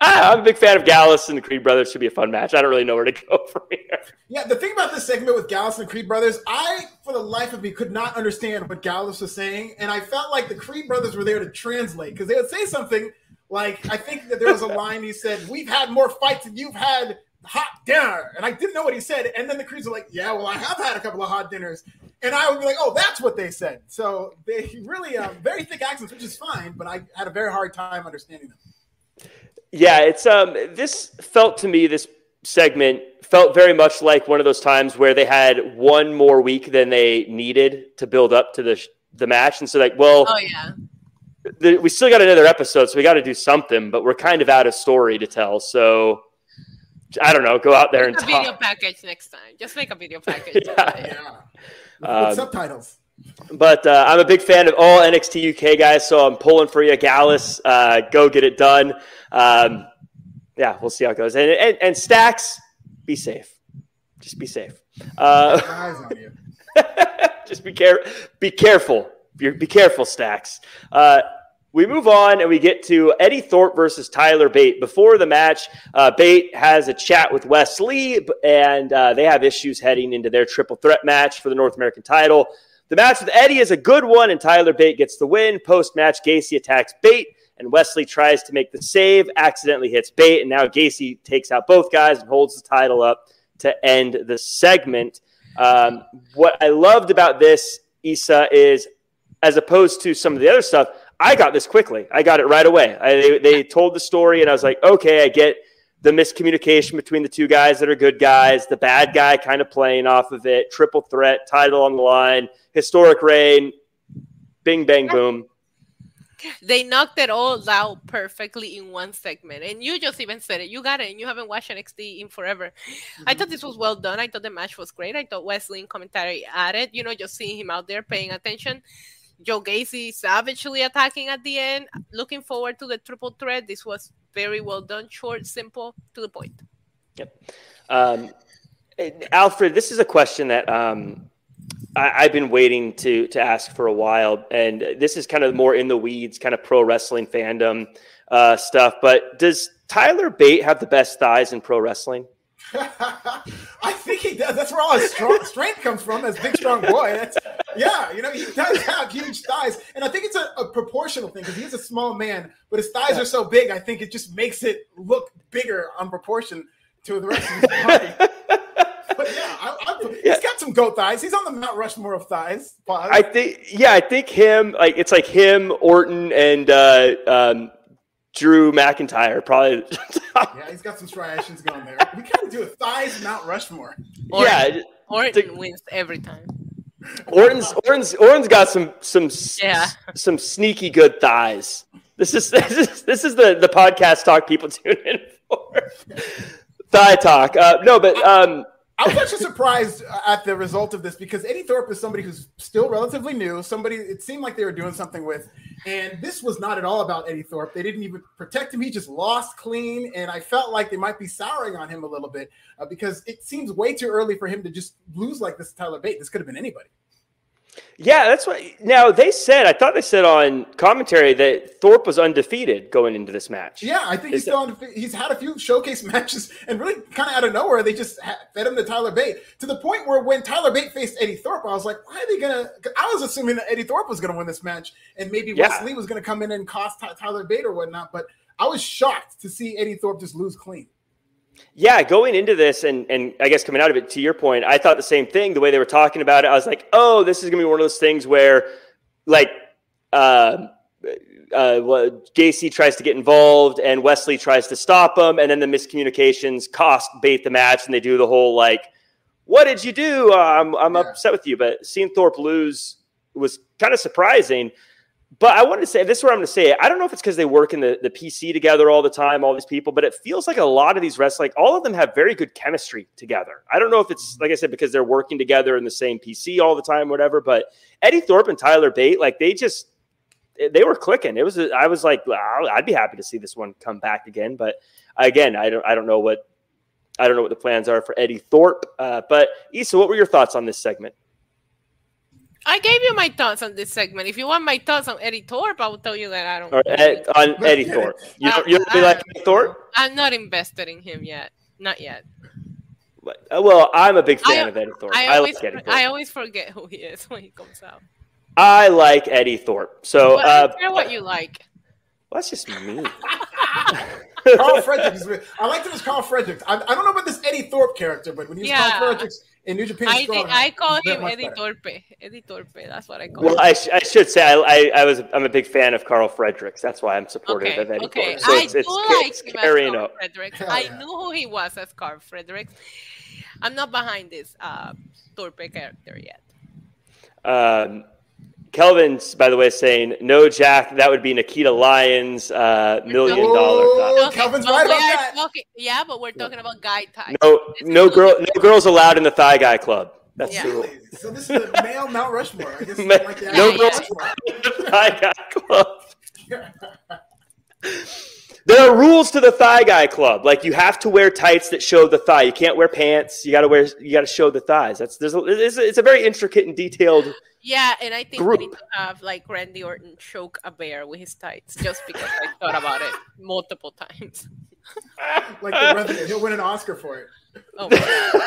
I'm a big fan of Gallus and the Creed brothers. Should be a fun match. I don't really know where to go from here. Yeah, the thing about this segment with Gallus and Creed brothers, I, for the life of me, could not understand what Gallus was saying, and I felt like the Creed brothers were there to translate because they would say something like, I think that there was a line he said, "We've had more fights than you've had hot dinner," and I didn't know what he said, and then the Creeds were like, "Yeah, well, I have had a couple of hot dinners," and I would be like, "Oh, that's what they said." So they really um, very thick accents, which is fine, but I had a very hard time understanding them. Yeah, it's um this felt to me this segment felt very much like one of those times where they had one more week than they needed to build up to the the match, and so like, well, Oh yeah. the, we still got another episode, so we got to do something, but we're kind of out of story to tell. So I don't know, go out there and Make a video package next time. Just make a video package. Yeah. Yeah. With Um, subtitles. But uh, I'm a big fan of all NXT UK guys, so I'm pulling for you, Gallus. Uh, go get it done. Um, yeah, we'll see how it goes. And, and, and Stacks, be safe. Just be safe. Uh, Eyes on you. just be care be careful. Be, be careful, Stacks. Uh, we move on and we get to Eddie Thorpe versus Tyler Bate. Before the match, uh, Bate has a chat with Wes Lee, and uh, they have issues heading into their triple threat match for the North American title. The match with Eddie is a good one, and Tyler Bate gets the win. Post match, Gacy attacks Bate, and Wes Lee tries to make the save, accidentally hits Bate, and now Gacy takes out both guys and holds the title up to end the segment. Um, what I loved about this, Isa, is as opposed to some of the other stuff, I got this quickly. I got it right away. I, they, they told the story, and I was like, okay, I get the miscommunication between the two guys that are good guys, the bad guy kind of playing off of it, triple threat, title on the line, historic reign, bing, bang, boom. They knocked it all out perfectly in one segment. And you just even said it. You got it. And you haven't watched NXT in forever. I thought this was well done. I thought the match was great. I thought Wes Lee in commentary added, you know, just seeing him out there paying attention. Joe Gacy savagely attacking at the end. Looking forward to the triple threat. This was very well done, short, simple, to the point. Um, Alfred, this is a question that um, I, I've been waiting to to ask for a while, and this is kind of more in the weeds, kind of pro wrestling fandom uh, stuff. But does Tyler Bate have the best thighs in pro wrestling? I think he does. That's where all his strong, strength comes from, as big, strong boy. That's, yeah, you know, he does have huge thighs. And I think it's a, a proportional thing because he's a small man, but his thighs are so big, I think it just makes it look bigger on proportion to the rest of his body. but yeah, I, I, he's got some goat thighs. He's on the Mount Rushmore of thighs. Pause. I think, yeah, I think him. Like it's like him, Orton, and uh, um, Drew McIntyre. Probably. yeah, he's got some striations going there. We kind of do a thighs Mount Rushmore. yeah, Orton wins every time. Orton's Orton's Orton's got some some s- some sneaky good thighs. This is this is this is the the podcast talk people tune in for. Thigh talk. Uh, no, but um, I was actually surprised at the result of this because Eddie Thorpe is somebody who's still relatively new, somebody it seemed like they were doing something with. And this was not at all about Eddie Thorpe. They didn't even protect him. He just lost clean. And I felt like they might be souring on him a little bit uh, because it seems way too early for him to just lose like this Tyler Bate. This could have been anybody. Yeah, that's what. Now they said. I thought they said on commentary that Thorpe was undefeated going into this match. Yeah, I think he's Is still on. He's had a few showcase matches, and really kind of out of nowhere, they just ha- fed him to Tyler Bate to the point where when Tyler Bate faced Eddie Thorpe, I was like, why are they gonna? 'cause I was assuming that Eddie Thorpe was gonna win this match, and maybe Yeah. Wes Lee was gonna come in and cost Ty- Tyler Bate or whatnot. But I was shocked to see Eddie Thorpe just lose clean. Yeah, going into this and and I guess coming out of it, to your point, I thought the same thing. The way they were talking about it, I was like, oh, this is gonna be one of those things where, like, uh, uh, Gacy tries to get involved and Wes Lee tries to stop him, and then the miscommunications cost Bate the match, and they do the whole like, what did you do? Uh, I'm I'm Yeah. upset with you. But seeing Thorpe lose was kind of surprising. But I wanted to say this is where I'm going to say it. I don't know if it's because they work in the, the PC together all the time, all these people, but it feels like a lot of these wrestlers, like all of them have very good chemistry together. I don't know if it's, like I said, because they're working together in the same PC all the time, whatever. But Eddie Thorpe and Tyler Bate, like they just, they were clicking. It was, I was like, I'd be happy to see this one come back again. But again, I don't, I don't know what, I don't know what the plans are for Eddie Thorpe. Uh, but Isa, what were your thoughts on this segment? I gave you my thoughts on this segment. If you want my thoughts on Eddie Thorpe, I will tell you that I don't. Or Ed, on Eddie Thorpe? You don't, you don't really like Eddie Thorpe? I'm not invested in him yet. Not yet. Uh, Well, I'm a big fan I- of Eddie Thorpe. I I, always, like Eddie Thorpe. I I, always forget who he is when he comes out. I like Eddie Thorpe. So But uh, I care what you like. well, that's just me. Carl Fredericks. I like him as Carl Fredericks. I, I don't know about this Eddie Thorpe character, but when he was Yeah. Carl Fredericks, in New Japan. I, Strong, I call him much Eddie better. Torpe. Eddie Torpe. That's what I call Well, him. I, sh- I should say I, I, I was I'm a big fan of Carl Fredericks. That's why I'm supportive Okay, of Eddie okay. Torpe. So I it's, it's, do ca- like it's him as carrying Carl up. Fredericks. Hell I yeah. knew who he was as Carl Fredericks. I'm not behind this uh, Torpe character yet. Um, Kelvin's, by the way, saying no, Jack. That would be Nikita Lyons' uh, million dollar. Oh, thought. Calvin's but right about that. talking- yeah, but we're talking about guy type. No, This is no girl, little no girls allowed in the Thigh Guy Club. That's Yeah. Really? So this is a male Mount Rushmore. I guess Ma- like that. no Yeah, girls in the Thigh Guy Club. There are rules to the Thigh Guy Club. Like you have to wear tights that show the thigh. You can't wear pants. You got to wear. You got to show the thighs. That's there's. A, it's, a, it's a very intricate and detailed. Yeah, and I think Group. we need to have like Randy Orton choke a bear with his tights, just because I thought about it multiple times. like the resident. He'll win an Oscar for it. Oh, my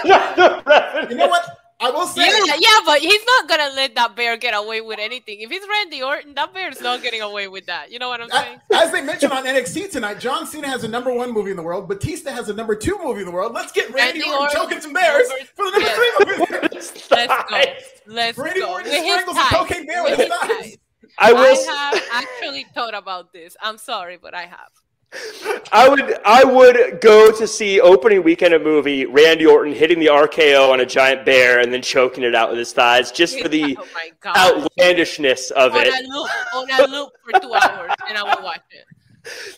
God. You know what? I will say. yeah, yeah, but he's not gonna let that bear get away with anything. If he's Randy Orton, that bear's not getting away with that. You know what I'm saying? As they mentioned on NXT tonight, John Cena has a number one movie in the world. Batista has a number two movie in the world. Let's get Randy, Randy Orton Orton, choking some bears number- for the number yeah. three movie. Let's go. Let's Randy go. Orton With his strangles a cocaine bear with With his his thighs. I will. I s- have actually thought about this. I'm sorry, but I have. I would I would go to see opening weekend a movie, Randy Orton hitting the RKO on a giant bear and then choking it out with his thighs just for the oh outlandishness of on it. a loop, on a loop for two hours, and I will watch it.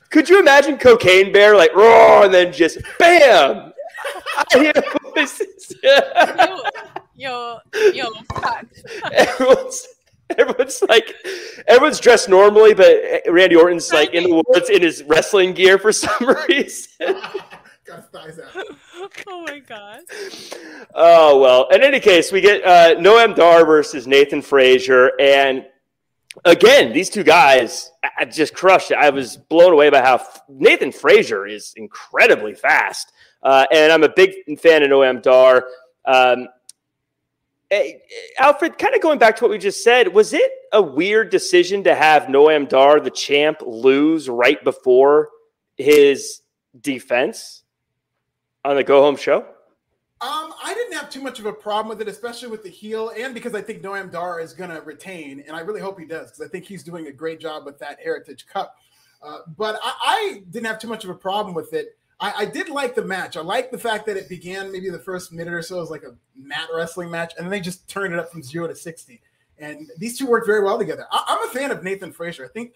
Could you imagine Cocaine Bear like roar and then just bam? I hear voices. Yo, yo, yo, fuck. everyone's, everyone's like everyone's dressed normally, but Randy Orton's like in the woods in his wrestling gear for some reason. Got thighs out. Oh my god. Oh well. In any case, we get uh, Noam Dar versus Nathan Frazier, and again, these two guys I- I just crushed it. I was blown away by how f- Nathan Frazier is incredibly fast, uh, and I'm a big fan of Noam Dar. Um, eh, Alfred, kind of going back to what we just said, was it a weird decision to have Noam Dar, the champ, lose right before his defense on the Go Home Show? Um, I didn't have too much of a problem with it, especially with the heel, and because I think Noam Dar is going to retain, and I really hope he does, because I think he's doing a great job with that Heritage Cup. Uh, but I, I didn't have too much of a problem with it. I, I did like the match. I like the fact that it began maybe the first minute or so as like a mat wrestling match, and then they just turned it up from zero to sixty. And these two worked very well together. I, I'm a fan of Nathan Frazier. I think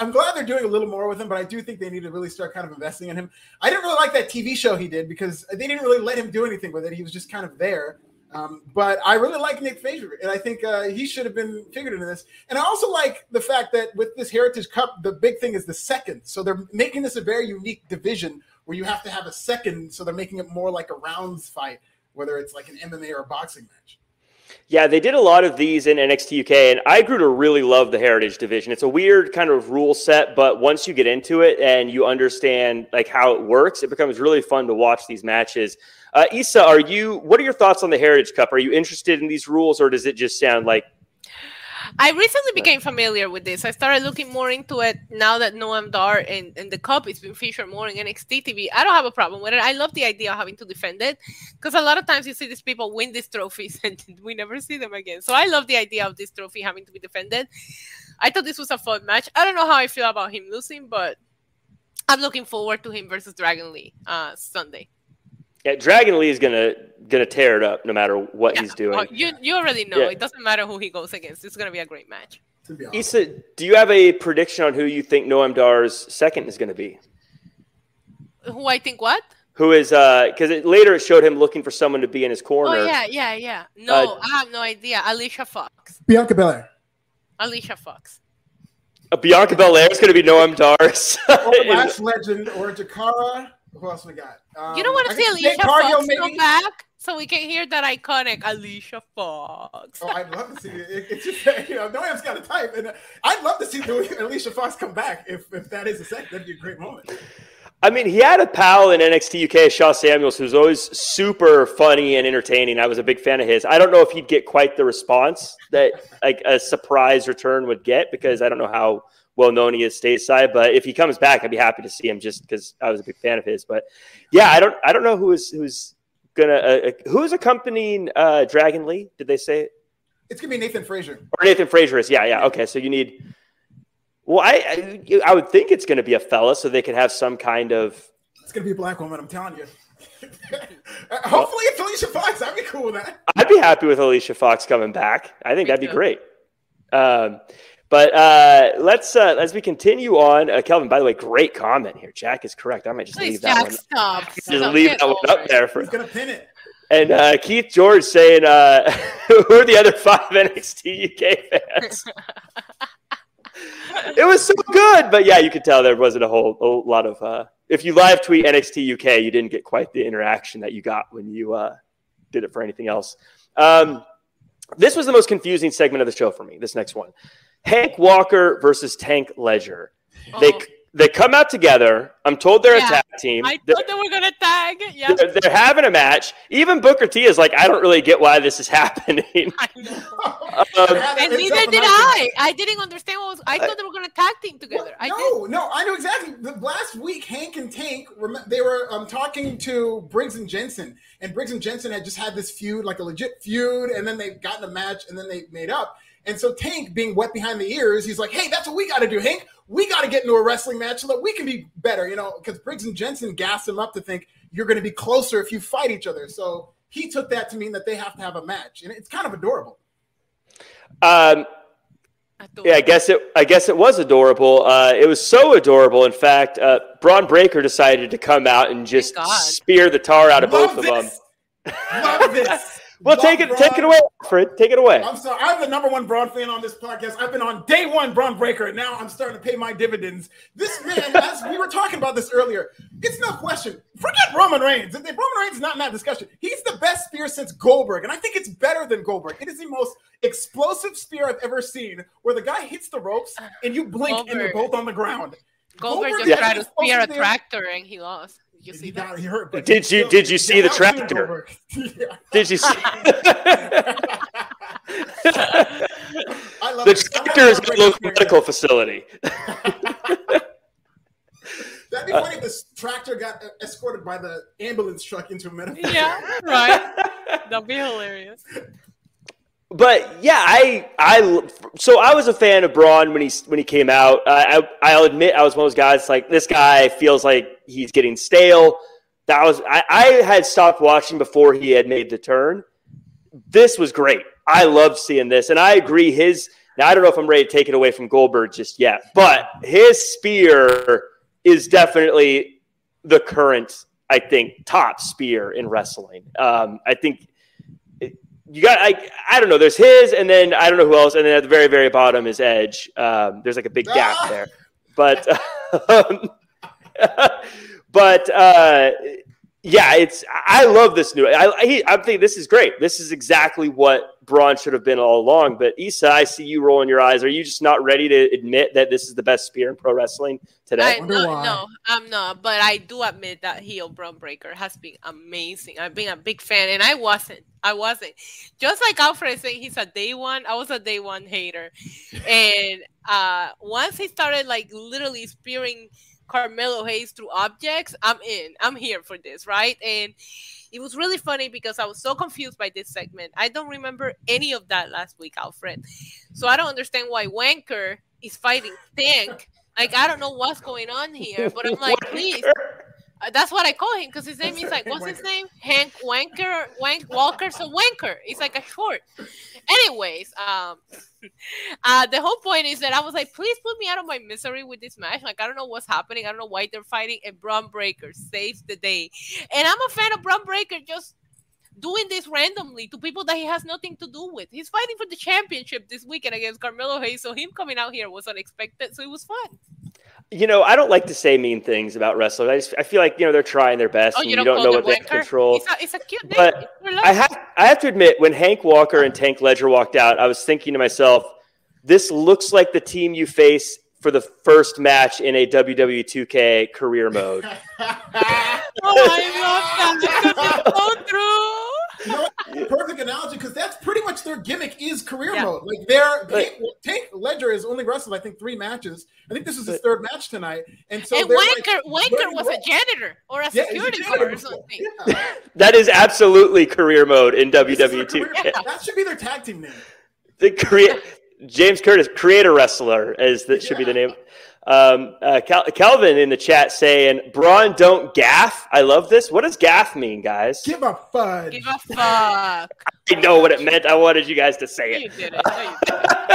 I'm glad they're doing a little more with him, but I do think they need to really start kind of investing in him. I didn't really like that TV show he did because they didn't really let him do anything with it. He was just kind of there. Um, but I really like Nick Frazier, and I think uh, he should have been figured into this. And I also like the fact that with this Heritage Cup, the big thing is the second. So they're making this a very unique division where you have to have a second. So they're making it more like a rounds fight, whether it's like an MMA or a boxing match. Yeah, they did a lot of these in NXT UK, and I grew to really love the Heritage Division. It's a weird kind of rule set, but once you get into it and you understand like how it works, it becomes really fun to watch these matches. Uh, Isa, are you? What are your thoughts on the Heritage Cup? Are you interested in these rules, or does it just sound like I recently became familiar with this. I started looking more into it now that Noam Dar and, and the Cup is being featured more in NXT TV. I don't have a problem with it. I love the idea of having to defend it because a lot of times you see these people win these trophies and we never see them again. So I love the idea of this trophy having to be defended. I thought this was a fun match. I don't know how I feel about him losing, but I'm looking forward to him versus Dragon Lee uh, Sunday. Yeah, Dragon Lee is gonna gonna tear it up no matter what he's doing? Well, you you already know Yeah. it doesn't matter who he goes against. It's gonna be a great match. To. Isa, do you have a prediction on who you think Noam Dar's second is going to be? Who I think what? Who is uh because it, later it showed him looking for someone to be in his corner. Oh yeah, yeah, yeah. No, Uh, I have no idea. Alicia Fox. Bianca Belair. Alicia Fox. Uh, Bianca Belair is going to be Noam Dar's. Or Lash Legend or Jakara. Who else we got? Um, you don't want to see guess Alicia Fox maybe? come back so we can hear that iconic Alicia Fox. Oh, I'd love to see it. it it's just, you know, Noam's got a type, and uh, I'd love to see Alicia Fox come back if, if that is a second. That'd be a great moment. I mean, he had a pal in NXT UK, Sha Samuels, who's always super funny and entertaining. I was a big fan of his. I don't know if he'd get quite the response that like a surprise return would get because I don't know how well known he is stateside. But if he comes back, I'd be happy to see him just because I was a big fan of his. But yeah, I don't I don't know who is who's gonna uh, uh, who's accompanying uh, Dragon Lee? Did they say it? It's gonna be Nathan Frazier. Or Nathan Frazier is? Yeah, yeah. Okay, so you need. Well, I I, I would think it's going to be a fella, so they could have some kind of. It's gonna be a black woman. I'm telling you. Hopefully, it's Alicia Fox. I'd be cool with that. I'd be happy with Alicia Fox coming back. I think that'd be great. Um, but uh, let's uh, as we continue on, uh, Kelvin. By the way, great comment here. Jack is correct. I might just Please, leave that Jack, one. stop. Just Stop. leave Get that one up it. there for. He's gonna pin it. And uh, Keith George saying, uh, "Who are the other five NXT UK fans?" it was so good, but yeah, you could tell there wasn't a whole a lot of. Uh, if you live tweet NXT UK, you didn't get quite the interaction that you got when you uh, did it for anything else. Um, this was the most confusing segment of the show for me. This next one, Hank Walker versus Tank Ledger. They Oh. they come out together. I'm told they're Yeah, a tag team. I They're- thought they were gonna tag. Yeah. they're, they're having a match. Even Booker T is like, I don't really get why this is happening. I know. Um, And neither did I. I didn't understand what was. I thought they were gonna tag team together. I did. no, no, I know exactly. The last week, Hank and Tank, they were um, talking to Briggs and Jensen, and Briggs and Jensen had just had this feud, like a legit feud, and then they got in a match, and then they made up. And so Tank, being wet behind the ears, he's like, "Hey, that's what we got to do, Hank. We got to get into a wrestling match so that we can be better, you know." Because Briggs and Jensen gassed him up to think you're going to be closer if you fight each other. So he took that to mean that they have to have a match, and it's kind of adorable. um, yeah, I guess it. I guess it was adorable. Uh, it was so adorable. In fact, uh, Bron Breakker decided to come out and just spear the tar out of Love both of them. Love this. Well, take it. Bron. Take it away, Alfred. Take it away. I'm sorry. I'm the number one Bron fan on this podcast. I've been on day one Bron Breakker, and now I'm starting to pay my dividends. This man, as we were talking about this earlier, it's no question. Forget Roman Reigns. Roman Reigns is not in that discussion. He's the best spear since Goldberg, and I think it's better than Goldberg. It is the most explosive spear I've ever seen, where the guy hits the ropes and you blink and you're both on the ground. Goldberg Goldberg just tried to spear a tractor and he lost. Did you see He, that? got, he hurt. but Did you- still- did you see the Shout out to tractor? Did you see? I love the it. Tractor is a a local medical facility. That'd be funny if this tractor got uh, escorted by the ambulance truck into a medical. Yeah, right. That'd be hilarious. But yeah, I I so I was a fan of Bron when he when he came out. I, I'll admit I was one of those guys like this guy feels like he's getting stale. That was I, I had stopped watching before he had made the turn. This was great. I loved seeing this, and I agree. His now I don't know if I'm ready to take it away from Goldberg just yet, but his spear is definitely the current, I think, top spear in wrestling. Um, I think you got I I don't know. There's his, and then I don't know who else, and then at the very very bottom is Edge. Um, there's like a big gap Ah! there, but um, but uh, yeah, it's I love this new. I I, I think this is great. This is exactly what Bron should have been all along. But Isa, I see you rolling your eyes. Are you just not ready to admit that this is the best spear in pro wrestling today? I, no, no, I'm not. But I do admit that heel Bron Breakker has been amazing. I've been a big fan, and I wasn't. I wasn't. Just like Alfred saying he's a day one, I was a day one hater. And uh once he started like literally spearing Carmelo Hayes through objects, I'm in. I'm here for this, right? And it was really funny because I was so confused by this segment. I don't remember any of that last week, Alfred. So I don't understand why Wanker is fighting Tank. Like I don't know what's going on here, but I'm like, please. Uh, that's what I call him because his name is like, what's his name? Hank Wanker, Wank Walker. So Wanker. It's like a short. Anyways, um, uh, the whole point is that I was like, please put me out of my misery with this match. Like I don't know what's happening. I don't know why they're fighting. And Bron Breakker saves the day. And I'm a fan of Bron Breakker just doing this randomly to people that he has nothing to do with. He's fighting for the championship this weekend against Carmelo Hayes. So him coming out here was unexpected. So it was fun. You know, I don't like to say mean things about wrestlers. I just I feel like you know they're trying their best, Oh, and you you don't, don't know what they have wanker? control. It's a, it's a cute name. But I have I have to admit, when Hank Walker and Tank Ledger walked out, I was thinking to myself, this looks like the team you face for the first match in a WWE 2K career mode. Oh, I love that it's so true. You know what? Perfect analogy because that's pretty much their gimmick is career Yeah. mode. Like their Right. Tank Ledger has only wrestled, I think, three matches. I think this is his third match tonight. And so and they're Wanker, like, Wanker was roll. a janitor or a Yeah, he's a security janitor guard or something. Yeah. That is absolutely career mode in This is WWE. career- That should be their tag team name. the create James Curtis, creator wrestler, as that should be the name. Um, uh, Cal- Calvin in the chat saying, "Bron don't gaff." I love this. What does gaff mean, guys? Give a fuck. Give a fuck. I know what it meant. I wanted you guys to say it. you did it. No, you did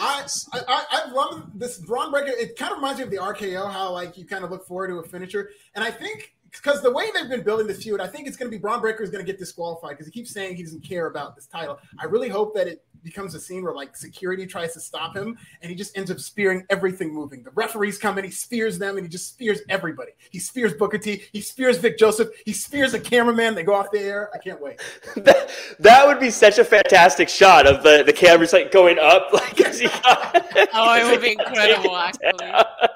I, I I love this Bron Breakker. It kind of reminds me of the RKO, how like you kind of look forward to a finisher, and I think because the way they've been building this feud, I think it's going to be Bron Breakker is going to get disqualified because he keeps saying he doesn't care about this title. I really hope that it becomes a scene where like security tries to stop him, and he just ends up spearing everything moving. The referees come in, he spears them, and he just spears everybody. He spears Booker T, he spears Vic Joseph, he spears a cameraman. They go off the air. I can't wait. that, that would be such a fantastic shot of the the cameras like going up, like as he Oh, it would be incredible, actually.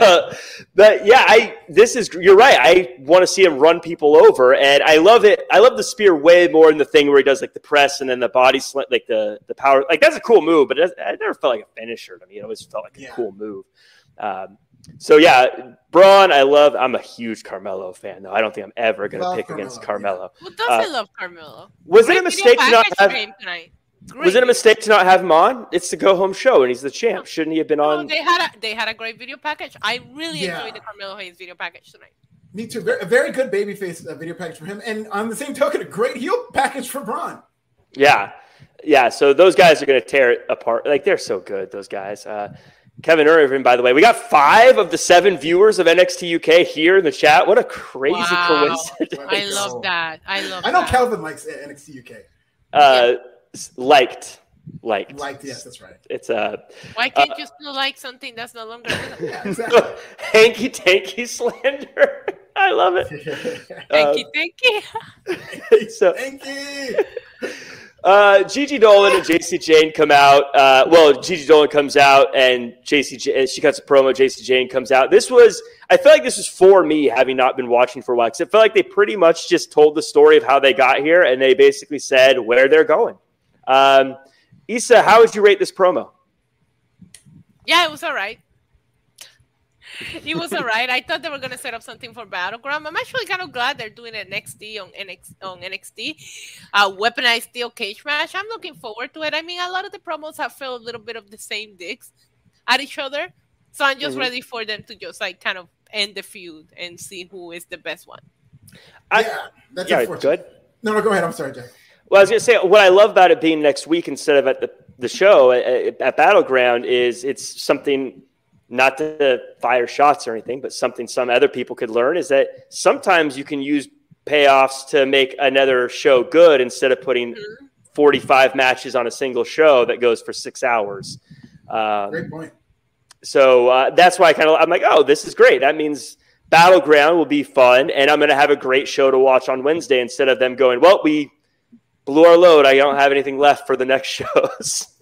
Uh, but yeah, I this is you're right. I want to see him run people over, and I love it. I love the spear way more than the thing where he does like the press and then the body slam, like the the power. Like that's a cool move, but it, it never felt like a finisher to me. It always felt like a Yeah. cool move. Um, so yeah, Bron, I love. I'm a huge Carmelo fan, though. I don't think I'm ever going to Love pick against Carmelo, Carmelo. Who doesn't Uh, love Carmelo? Was it a mistake to not have? for him tonight. Was it a mistake to not have him on? It's the go home show, and he's the champ. Shouldn't he have been No, on? they had a they had a great video package. I really Yeah. enjoyed the Carmelo Hayes video package tonight. Me too. Very, a very good babyface uh, video package for him, and on the same token, a great heel package for Bron. Yeah. Yeah. So those guys are going to tear it apart. Like they're so good, those guys. Uh, Kevin Irvin, by the way, we got five of the seven viewers of NXT UK here in the chat. What a crazy Wow. coincidence. I love that. I love. I know that. Calvin likes NXT UK. Uh, s- liked. Liked. Liked, yes, that's right. It's a Why can't you still like something that's no longer? good? Yeah, exactly. hanky tanky slander. I love it. Thank you, thank you. So Thank you. Uh, Gigi Dolan and Jacy Jayne come out. Uh, well, Gigi Dolan comes out and JC J- she cuts a promo. Jacy Jayne comes out. This was, I feel like this was for me, having not been watching for a while, because it felt like they pretty much just told the story of how they got here, and they basically said where they're going. Um, Isa, how would you rate this promo? Yeah, it was all right. It was all right. I thought they were gonna set up something for Battleground. I'm actually kind of glad they're doing it NXT on NXT on NXT, uh, weaponized steel cage match. I'm looking forward to it. I mean, a lot of the promos have felt a little bit of the same dicks at each other, so I'm just Mhm. ready for them to just like kind of end the feud and see who is the best one. I, yeah, that's yeah, good. No, no, go ahead. I'm sorry, Jack. Well, I was going to say what I love about it being next week instead of at the, the show at, at Battleground is it's something not to fire shots or anything, but something some other people could learn is that sometimes you can use payoffs to make another show good instead of putting 45 matches on a single show that goes for six hours. Um, Great point. so uh, that's why I kind of I'm like, oh, this is great. That means Battleground will be fun, and I'm going to have a great show to watch on Wednesday instead of them going, well, we blew our load. I don't have anything left for the next shows.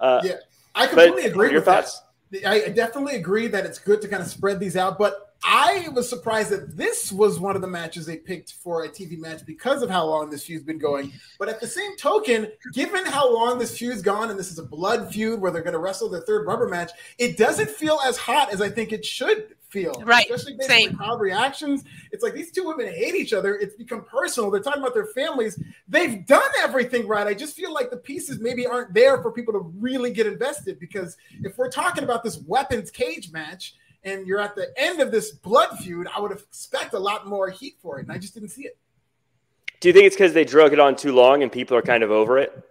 uh, Yeah, I completely agree your with thoughts? that. I definitely agree that it's good to kind of spread these out, but I was surprised that this was one of the matches they picked for a TV match because of how long this feud's been going. But at the same token, given how long this feud's gone, and this is a blood feud where they're going to wrestle their third rubber match, it doesn't feel as hot as I think it should feel. Right, Especially based same. on the crowd reactions. It's like these two women hate each other. It's become personal. They're talking about their families. They've done everything right. I just feel like the pieces maybe aren't there for people to really get invested because if we're talking about this weapons cage match and you're at the end of this blood feud, I would expect a lot more heat for it. And I just didn't see it. Do you think it's because they drug it on too long and people are kind of over it?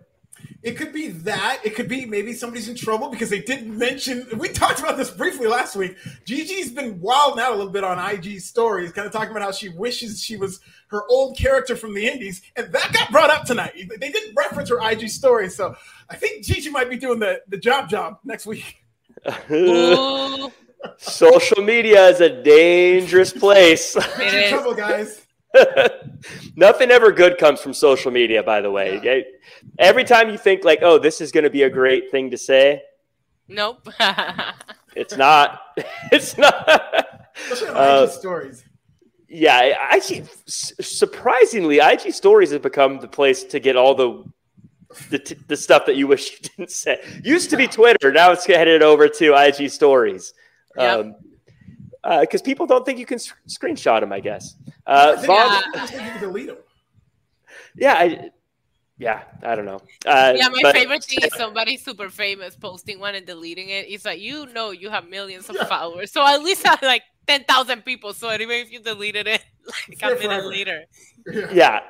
It could be that. It could be maybe somebody's in trouble because they didn't mention. We talked about this briefly last week. Gigi's been wild out a little bit on IG stories, kind of talking about how she wishes she was her old character from the Indies, and that got brought up tonight. They didn't reference her IG story, so I think Gigi might be doing the the job job next week. Social media is a dangerous place. it You're in trouble, guys. Nothing ever good comes from social media, by the way. Yeah. Every time you think like, "Oh, this is going to be a great thing to say," Nope. it's not. It's not. Especially on Uh, IG stories. Yeah, actually, surprisingly, IG Stories has become the place to get all the the, t- the stuff that you wish you didn't say. Used to be Twitter, now it's headed over to IG Stories. Yep. Um, because people don't think you can sc- screenshot them, I guess. Uh, I Vaughn- you can delete them. yeah, I, yeah, I don't know. Uh, Yeah, my but- favorite thing is somebody super famous posting one and deleting it. It's like you know you have millions of followers, so at least I like ten thousand people. So even if you deleted it like there a minute later, Yeah,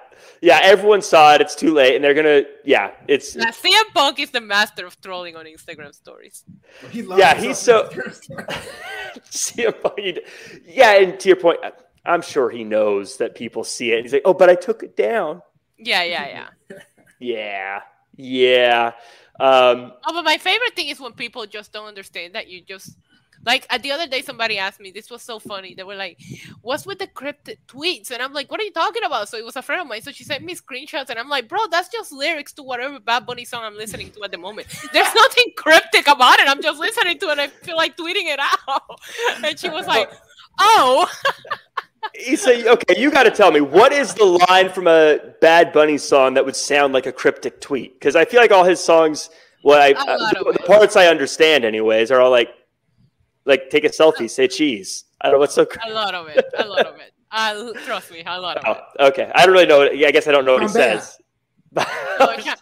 yeah, everyone saw it. It's too late, and they're gonna. Yeah, it's now, CM Punk is the master of trolling on Instagram stories. He loves Yeah, himself. he's CM Punk, he- yeah, and to your point, I'm sure he knows that people see it. He's like, "Oh, but I took it down." Yeah, yeah, yeah. Yeah, yeah. Um, Oh, but my favorite thing is when people just don't understand that you just like the other day somebody asked me this was so funny they were like what's with the cryptic tweets? And i'm like what are you talking about? So it was a friend of mine so she sent me screenshots and i'm like bro that's just lyrics to whatever bad bunny song i'm listening to at the moment. There's nothing cryptic about it i'm just listening to it and i feel like tweeting it out. And she was like oh. He said, "Okay, you got to tell me what is the line from a Bad Bunny song that would sound like a cryptic tweet? Because I feel like all his songs, well, I, A lot of uh, the it. parts I understand, anyways, are all like, like take a selfie, say cheese. I don't know what's so. a lot of it a lot of it uh, trust me a lot of it Oh, okay, I don't really know. What, yeah, I guess I don't know what he Chambea. says. no, Cham-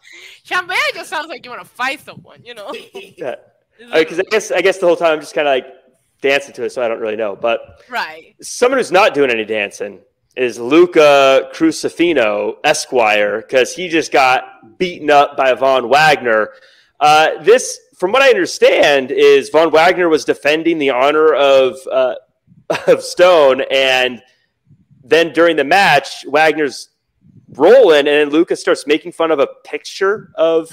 Chambea just sounds like you want to fight someone you know Yeah. Because I guess I guess the whole time I'm just kind of like dancing to it, so I don't really know. But right someone who's not doing any dancing is Luca Crusifino Esquire because he just got beaten up by Von Wagner. Uh, this, from what I understand, is Von Wagner was defending the honor of uh, of Stone, and then during the match, Wagner's rolling, and then Lucas starts making fun of a picture of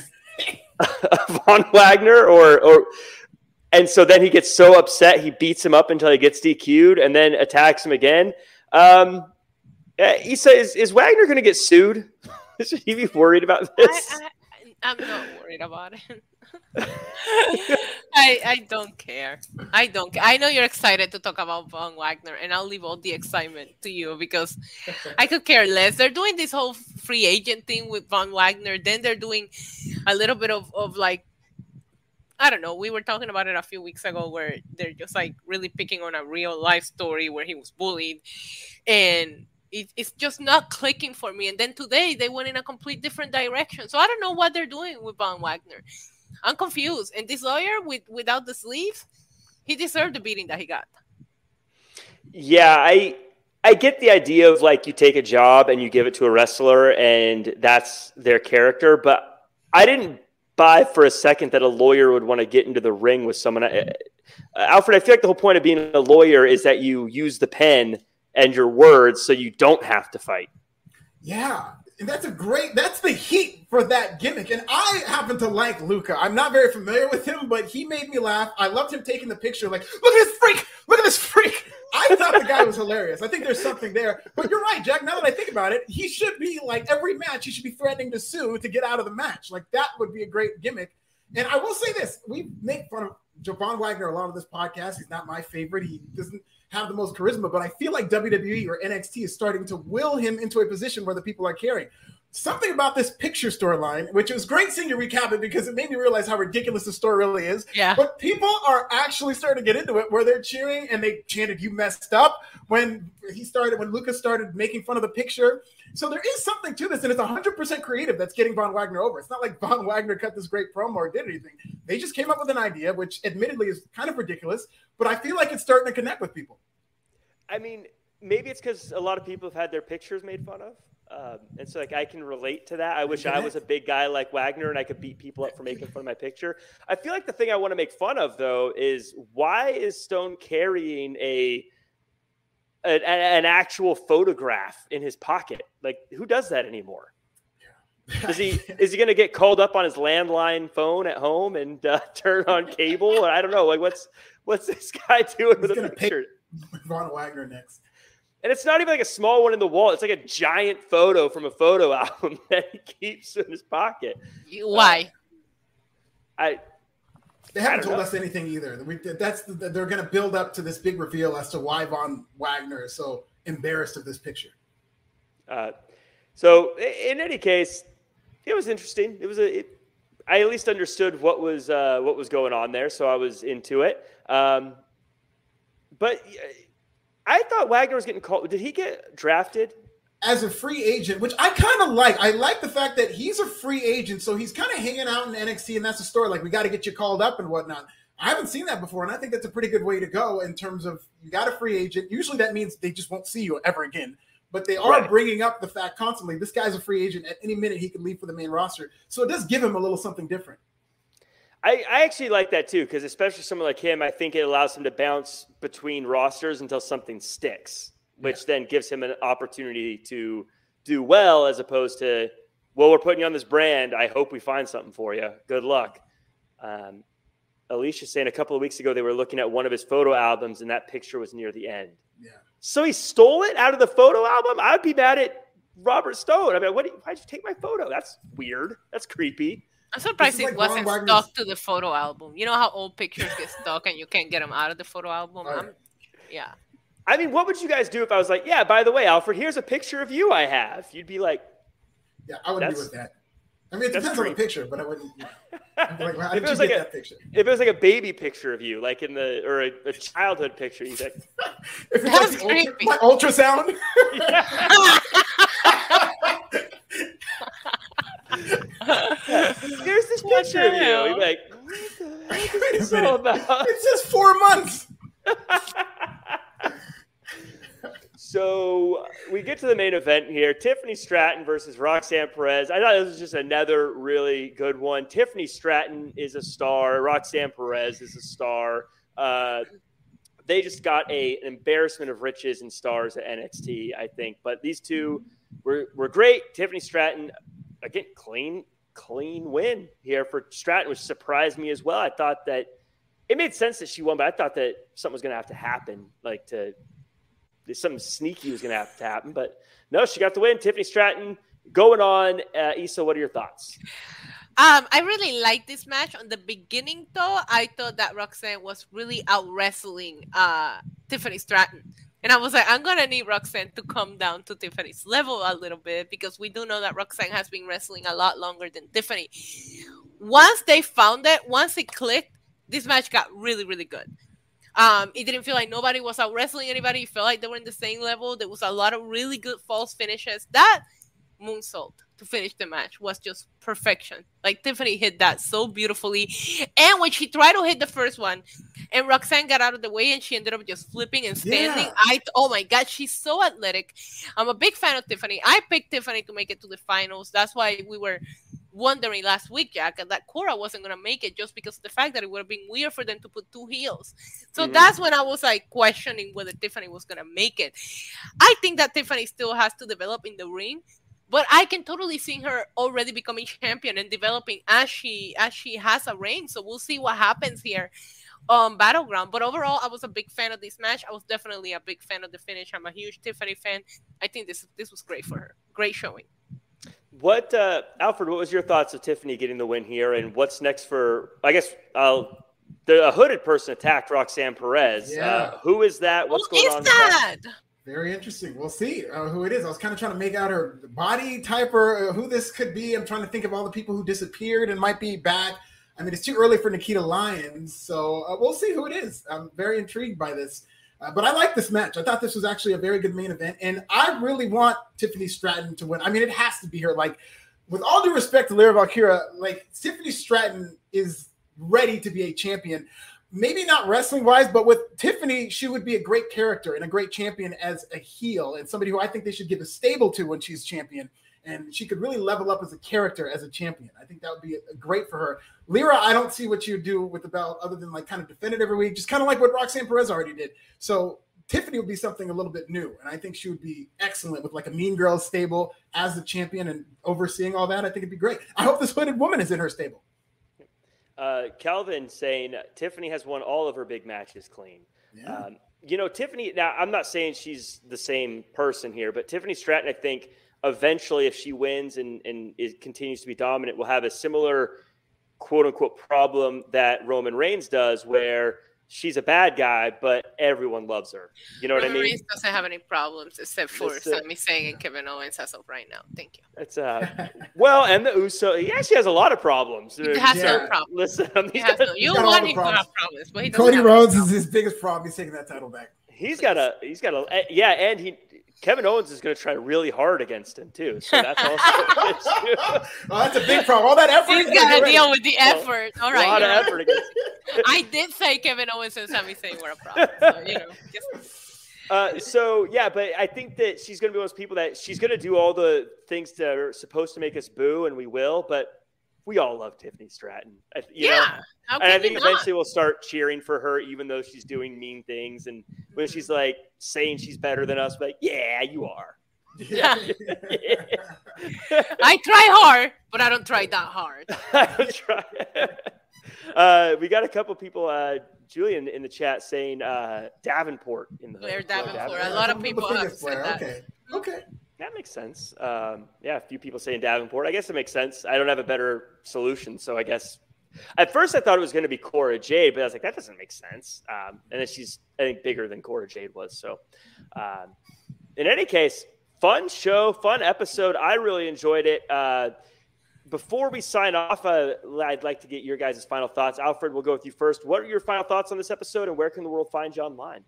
Von Wagner, or or and so then he gets so upset he beats him up until he gets DQ'd, and then attacks him again. Um, Isa, is, is Wagner going to get sued? Should he be worried about this? I, I, I'm not worried about it. I I don't care. I don't. I know you're excited to talk about Von Wagner, and I'll leave all the excitement to you because I could care less. They're doing this whole free agent thing with Von Wagner. Then they're doing a little bit of of like. I don't know. We were talking about it a few weeks ago where they're just like really picking on a real life story where he was bullied. And it, it's just not clicking for me. And then today they went in a complete different direction. So I don't know what they're doing with Von Wagner. I'm confused. And this lawyer with without the sleeve, he deserved the beating that he got. Yeah, I I get the idea of like you take a job and you give it to a wrestler and that's their character, but I didn't buy for a second that a lawyer would want to get into the ring with someone. Uh, Alfred, I feel like the whole point of being a lawyer is that you use the pen and your words so you don't have to fight. Yeah, and that's a great. That's the heat for that gimmick. And I happen to like Luca. I'm not very familiar with him, but he made me laugh. I loved him taking the picture. Like, look at this freak! Look at this freak! I thought the guy was hilarious. I think there's something there. But you're right, Jack. Now that I think about it, he should be like every match. He should be threatening to sue to get out of the match. Like that would be a great gimmick. And I will say this: we make fun of Javon Wagner a lot of this podcast. He's not my favorite. He doesn't have the most charisma, but I feel like WWE or NXT is starting to will him into a position where the people are caring. Something about this picture storyline, which was great seeing you recap it because it made me realize how ridiculous the story really is. Yeah. But people are actually starting to get into it where they're cheering and they chanted, You messed up when he started, when Lucas started making fun of the picture. So there is something to this, and it's 100% creative that's getting Von Wagner over. It's not like Von Wagner cut this great promo or did anything. They just came up with an idea, which admittedly is kind of ridiculous, but I feel like it's starting to connect with people. I mean, maybe it's because a lot of people have had their pictures made fun of. Um, and so, like, I can relate to that. I wish I was a big guy like Wagner and I could beat people up for making fun of my picture. I feel like the thing I want to make fun of, though, is why is Stone carrying a an, an actual photograph in his pocket? Like, who does that anymore? Is he is he going to get called up on his landline phone at home and uh, turn on cable? I don't know. Like, what's what's this guy doing with a gonna pay- picture? Von Wagner next. And it's not even like a small one in the wall. It's like a giant photo from a photo album that he keeps in his pocket. Why? I They haven't told know. us anything either. We, that's the, they're going to build up to this big reveal as to why Von Wagner is so embarrassed of this picture. Uh, so in any case, it was interesting. It was a. It, I at least understood what was uh, what was going on there, so I was into it. Um, but I thought Wagner was getting called. Did he get drafted as a free agent, which I kind of like. I like the fact that he's a free agent, so he's kind of hanging out in NXT, and that's the story. Like we got to get you called up and whatnot. I haven't seen that before, and I think that's a pretty good way to go in terms of you got a free agent. Usually that means they just won't see you ever again, but they are right. bringing up the fact constantly. This guy's a free agent. At any minute he can leave for the main roster, so it does give him a little something different. I, I actually like that too, because especially someone like him, I think it allows him to bounce between rosters until something sticks which yeah. then gives him an opportunity to do well as opposed to, well, we're putting you on this brand. I hope we find something for you. Good luck. Um, Alicia saying a couple of weeks ago they were looking at one of his photo albums and that picture was near the end. Yeah. So he stole it out of the photo album. I'd be mad at Robert Stone. I mean, what? why'd you take my photo? That's weird. That's creepy. I'm surprised it like wasn't stuck to the photo album. You know how old pictures get stuck and you can't get them out of the photo album. Right. yeah. I mean, what would you guys do if I was like, yeah, by the way, Alfred, here's a picture of you I have? You'd be like, yeah, I wouldn't be with that. I mean, it depends on the picture, but I wouldn't. like, well, if it was like a, picture? If it was like a baby picture of you, like in the or a, a childhood picture, you think? if it's That's like, ultra, like ultrasound. Here's this picture of you. You'd be like, what the heck is this all about? It's just four months. So we get to the main event here Tiffany Stratton versus Roxanne Perez. I thought this was just another really good one. Tiffany Stratton is a star, Roxanne Perez is a star. Uh, they just got a, an embarrassment of riches and stars at NXT, I think. But these two were, were great. Tiffany Stratton, again, clean, clean win here for Stratton, which surprised me as well. I thought that it made sense that she won, but I thought that something was going to have to happen, like to something sneaky was going to have to happen. But no, she got the win. Tiffany Stratton going on. Uh, Isa, what are your thoughts? Um, I really like this match. On the beginning, though, I thought that Roxanne was really out wrestling uh, Tiffany Stratton. And I was like, I'm gonna need Roxanne to come down to Tiffany's level a little bit because we do know that Roxanne has been wrestling a lot longer than Tiffany. Once they found it, once it clicked, this match got really, really good. Um, it didn't feel like nobody was out wrestling anybody. It felt like they were in the same level. There was a lot of really good false finishes. That moonsault to finish the match was just perfection. Like Tiffany hit that so beautifully. And when she tried to hit the first one, and Roxanne got out of the way and she ended up just flipping and standing. Yeah. I oh my god, she's so athletic. I'm a big fan of Tiffany. I picked Tiffany to make it to the finals. That's why we were wondering last week, Jack, that Cora wasn't going to make it just because of the fact that it would have been weird for them to put two heels. So mm-hmm. that's when I was like questioning whether Tiffany was going to make it. I think that Tiffany still has to develop in the ring, but I can totally see her already becoming champion and developing as she as she has a reign. So we'll see what happens here on Battleground. But overall, I was a big fan of this match. I was definitely a big fan of the finish. I'm a huge Tiffany fan. I think this this was great for her. Great showing. What, uh, Alfred? What was your thoughts of Tiffany getting the win here, and what's next for? I guess I'll. The a hooded person attacked Roxanne Perez. Yeah. Uh, who is that? What's who going is on? That? Very interesting. We'll see uh, who it is. I was kind of trying to make out her body type or uh, who this could be. I'm trying to think of all the people who disappeared and might be back. I mean, it's too early for Nikita Lyons, so uh, we'll see who it is. I'm very intrigued by this. Uh, but I like this match. I thought this was actually a very good main event, and I really want Tiffany Stratton to win. I mean, it has to be her. Like, with all due respect to Lyra Valkyria, like Tiffany Stratton is ready to be a champion. Maybe not wrestling wise, but with Tiffany, she would be a great character and a great champion as a heel, and somebody who I think they should give a stable to when she's champion and she could really level up as a character as a champion. I think that would be great for her. Lyra, I don't see what you do with the belt other than like kind of defend it every week, just kind of like what Roxanne Perez already did. So Tiffany would be something a little bit new, and I think she would be excellent with like a Mean Girls stable as the champion and overseeing all that. I think it'd be great. I hope this hooded woman is in her stable. Uh, Calvin saying Tiffany has won all of her big matches clean. Yeah. Um, you know, Tiffany. Now, I'm not saying she's the same person here, but Tiffany Stratton, I think eventually, if she wins and, and it continues to be dominant, will have a similar quote unquote problem that Roman Reigns does, where she's a bad guy, but everyone loves her. You know what I mean? Reigns doesn't have any problems except for That's it. Sami Zayn and Kevin Owens as of right now. Thank you. It's uh, well, and the Uso, yeah, she has a lot of problems. He has Yeah. no problem. Listen, I He has no, you got all want the him to have problems, but he Cody Rhodes is his biggest problem. He's taking that title back. he's got a, he's got a, eh, yeah, and he, Kevin Owens is going to try really hard against him too. So that's also an issue. oh, that's a big problem. All that effort. He's into got to deal with the Well, effort. All a lot you of effort against. I did say Kevin Owens and Sami Zayn were a problem. So, you know, just, Uh, so yeah, but I think that she's going to be one of those people that she's going to do all the things that are supposed to make us boo, and we will. But we all love Tiffany Stratton. I- You yeah. How And I think you not? eventually we'll start cheering for her, even though she's doing mean things. And when Mm-hmm. she's like saying she's better than us, like, yeah, you are. Yeah. I try hard, but I don't try that hard. I was trying. uh, we got a couple people, uh, Julian, in the chat saying uh, Davenport in the Blair hood. Davenport. A lot of people have said player. that. Okay. Okay. That makes sense. Um, yeah, a few people say in Davenport. I guess it makes sense. I don't have a better solution, so I guess. At first, I thought it was going to be Cora Jade, but I was like, that doesn't make sense. Um, and then she's, I think, bigger than Cora Jade was. So, um, in any case, fun show, fun episode. I really enjoyed it. Uh, before we sign off, uh, I'd like to get your guys' final thoughts. Alfred, we'll go with you first. What are your final thoughts on this episode, and where can the world find you online?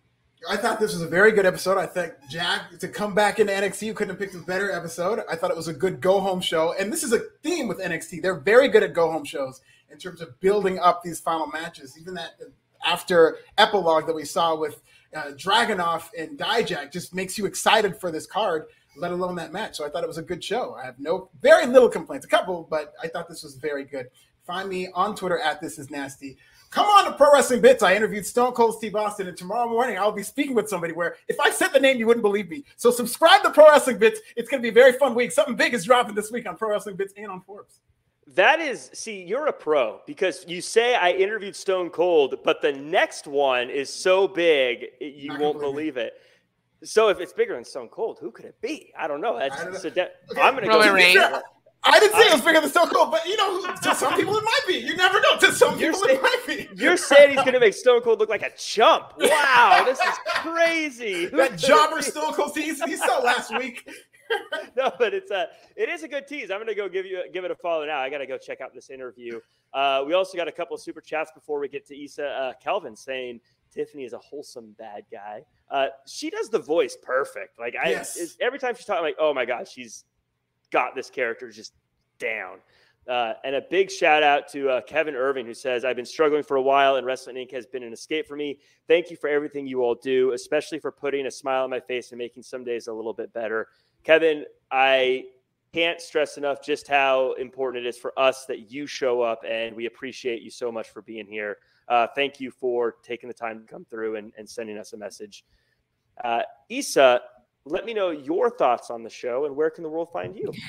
I thought this was a very good episode. I think Jack to come back into NXT, you couldn't have picked a better episode. I thought it was a good go home show, and this is a theme with NXT. They're very good at go home shows in terms of building up these final matches. Even that after epilogue that we saw with uh, Dragunov and Dijak just makes you excited for this card, let alone that match. So I thought it was a good show. I have no very little complaints, a couple, but I thought this was very good. Find me on Twitter at this is nasty. Come on to Pro Wrestling Bits. I interviewed Stone Cold Steve Austin, and tomorrow morning I'll be speaking with somebody where if I said the name, you wouldn't believe me. So subscribe to Pro Wrestling Bits. It's going to be a very fun week. Something big is dropping this week on Pro Wrestling Bits and on Forbes. That is, see, you're a pro because you say I interviewed Stone Cold, but the next one is so big you Not won't believe believe it. So if it's bigger than Stone Cold, who could it be? I don't know. That's, I don't know. so that- Okay. I'm going to Roman go. Reigns. I didn't say it was bigger than Stone Cold, but you know, to some people it might be. You never know. To some people saying- it might be. You're saying he's going to make Stone Cold look like a chump. Wow, this is crazy. That jobber? Stone Cold tease he saw last week. no, but it's a it is a good tease. I'm gonna go give you give it a follow now. I gotta go check out this interview. Uh, we also got a couple of super chats before we get to Isa uh, Kelvin saying Tiffany is a wholesome bad guy. Uh, she does the voice perfect. Like I Yes. every time she's talking, I'm like, oh my god, she's got this character just down. Uh, and a big shout out to uh, Kevin Irving, who says, I've been struggling for a while, and Wrestling Inc. has been an escape for me. Thank you for everything you all do, especially for putting a smile on my face and making some days a little bit better. Kevin, I can't stress enough just how important it is for us that you show up, and we appreciate you so much for being here. Uh, thank you for taking the time to come through and, and sending us a message. Uh, Isa, let me know your thoughts on the show and where can the world find you?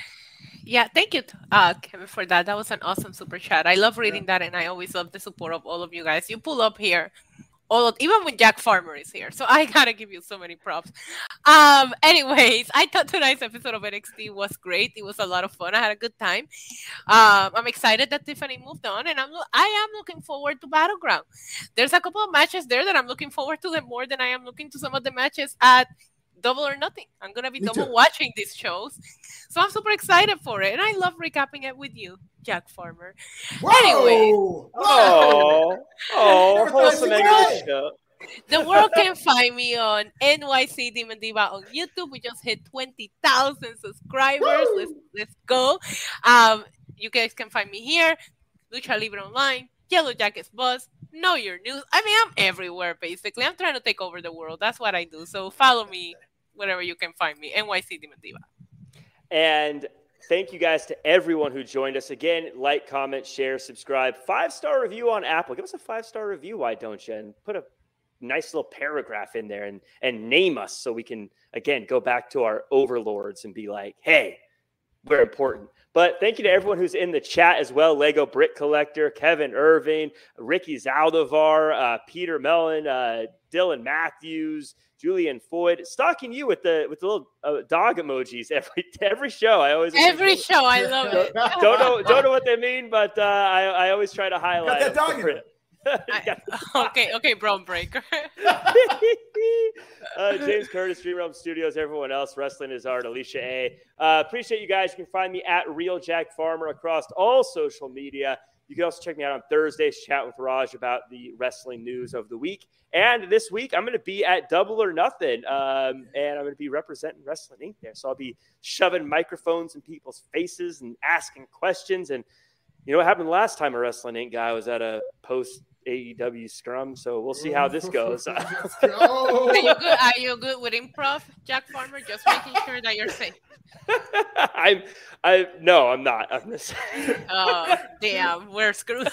Yeah, thank you, uh, Kevin, for that. That was an awesome super chat. I love reading that, and I always love the support of all of you guys. You pull up here, all of, even when Jack Farmer is here. So I gotta give you so many props. Um, anyways, I thought tonight's episode of NXT was great. It was a lot of fun. I had a good time. Um, I'm excited that Tiffany moved on, and I'm I am looking forward to Battleground. There's a couple of matches there that I'm looking forward to them more than I am looking to some of the matches at Double or Nothing. I'm gonna be Me double too. watching these shows, so I'm super excited for it, and I love recapping it with you, Jack Farmer. Anyway. Whoa! Whoa! Oh, oh, Never wholesome I'd end see of the that. show. The world can find me on NYC Demon Diva on YouTube. We just hit 20,000 subscribers. Woo! Let's, let's go. Um, you guys can find me here, Lucha Libre Online, Yellow Jackets Buzz, Know Your News. I mean, I'm everywhere basically. I'm trying to take over the world. That's what I do. So follow me wherever you can find me. NYC Demon Diva. And thank you guys to everyone who joined us. Again, like, comment, share, subscribe. Five star review on Apple. Give us a five star review, why don't you? And put a nice little paragraph in there and, and name us so we can, again, go back to our overlords and be like, hey, we're important. But thank you to everyone who's in the chat as well. Lego Brick Collector, Kevin Irving, Ricky Zaldivar, uh, Peter Mellon, uh, Dylan Matthews, Julian Foyd, stalking you with the with the little uh, dog emojis every every show. I always every show. I love it. don't know don't know what they mean, but uh, I I always try to highlight. Got that dog in it. I, okay, okay, Bron Breakker. uh, James Curtis, Dream Realm Studios, everyone else, Wrestling is Art, Alicia A. Uh, appreciate you guys. You can find me at Real Jack Farmer across all social media. You can also check me out on Thursdays, chat with Raj about the wrestling news of the week. And this week, I'm going to be at Double or Nothing, um, and I'm going to be representing Wrestling Inc. there. So I'll be shoving microphones in people's faces and asking questions. And you know what happened last time a Wrestling Inc. guy was at a post AEW scrum. So we'll see how this goes. are, you good? are you good with improv, Jack Farmer? Just making sure that you're safe. I'm, I no, I'm not. I'm just. Oh damn, we're screwed.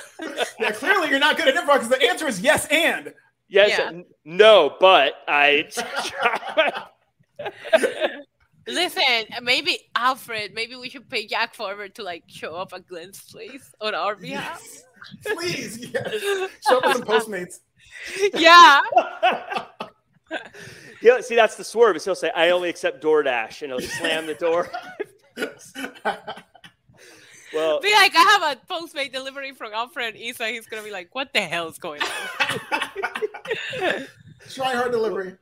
yeah, clearly you're not good at improv because the answer is yes and. Yes, yeah. n- no, but I. Listen, maybe Alfred, maybe we should pay Jack Farmer to like show up at Glenn's place on our behalf. Yes. Please, yes. Show up some Postmates. Yeah. he'll, see, that's the swerve. Is he'll say, "I only accept DoorDash," and he'll slam the door. well, be like, I have a Postmate delivery from Alfred Isa. He's gonna be like, "What the hell is going on?" Try hard delivery.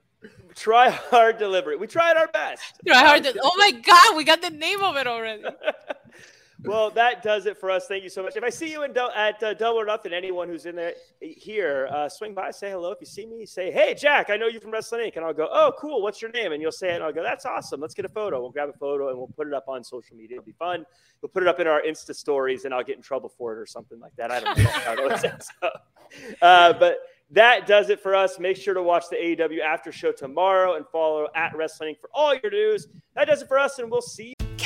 Try hard delivery. We tried our best. Try hard. De- oh my god, we got the name of it already. Well, that does it for us. Thank you so much. If I see you in at uh, Double or Nothing, anyone who's in there here, uh, swing by, say hello. If you see me, say, "Hey, Jack, I know you from Wrestling Inc." And I'll go, "Oh, cool. What's your name?" And you'll say it, and I'll go, "That's awesome. Let's get a photo." We'll grab a photo and we'll put it up on social media. It'll be fun. We'll put it up in our Insta stories, and I'll get in trouble for it or something like that. I don't know how it always ends Uh, but that does it for us. Make sure to watch the AEW after show tomorrow and follow at Wrestling Inc. for all your news. That does it for us, and we'll see you.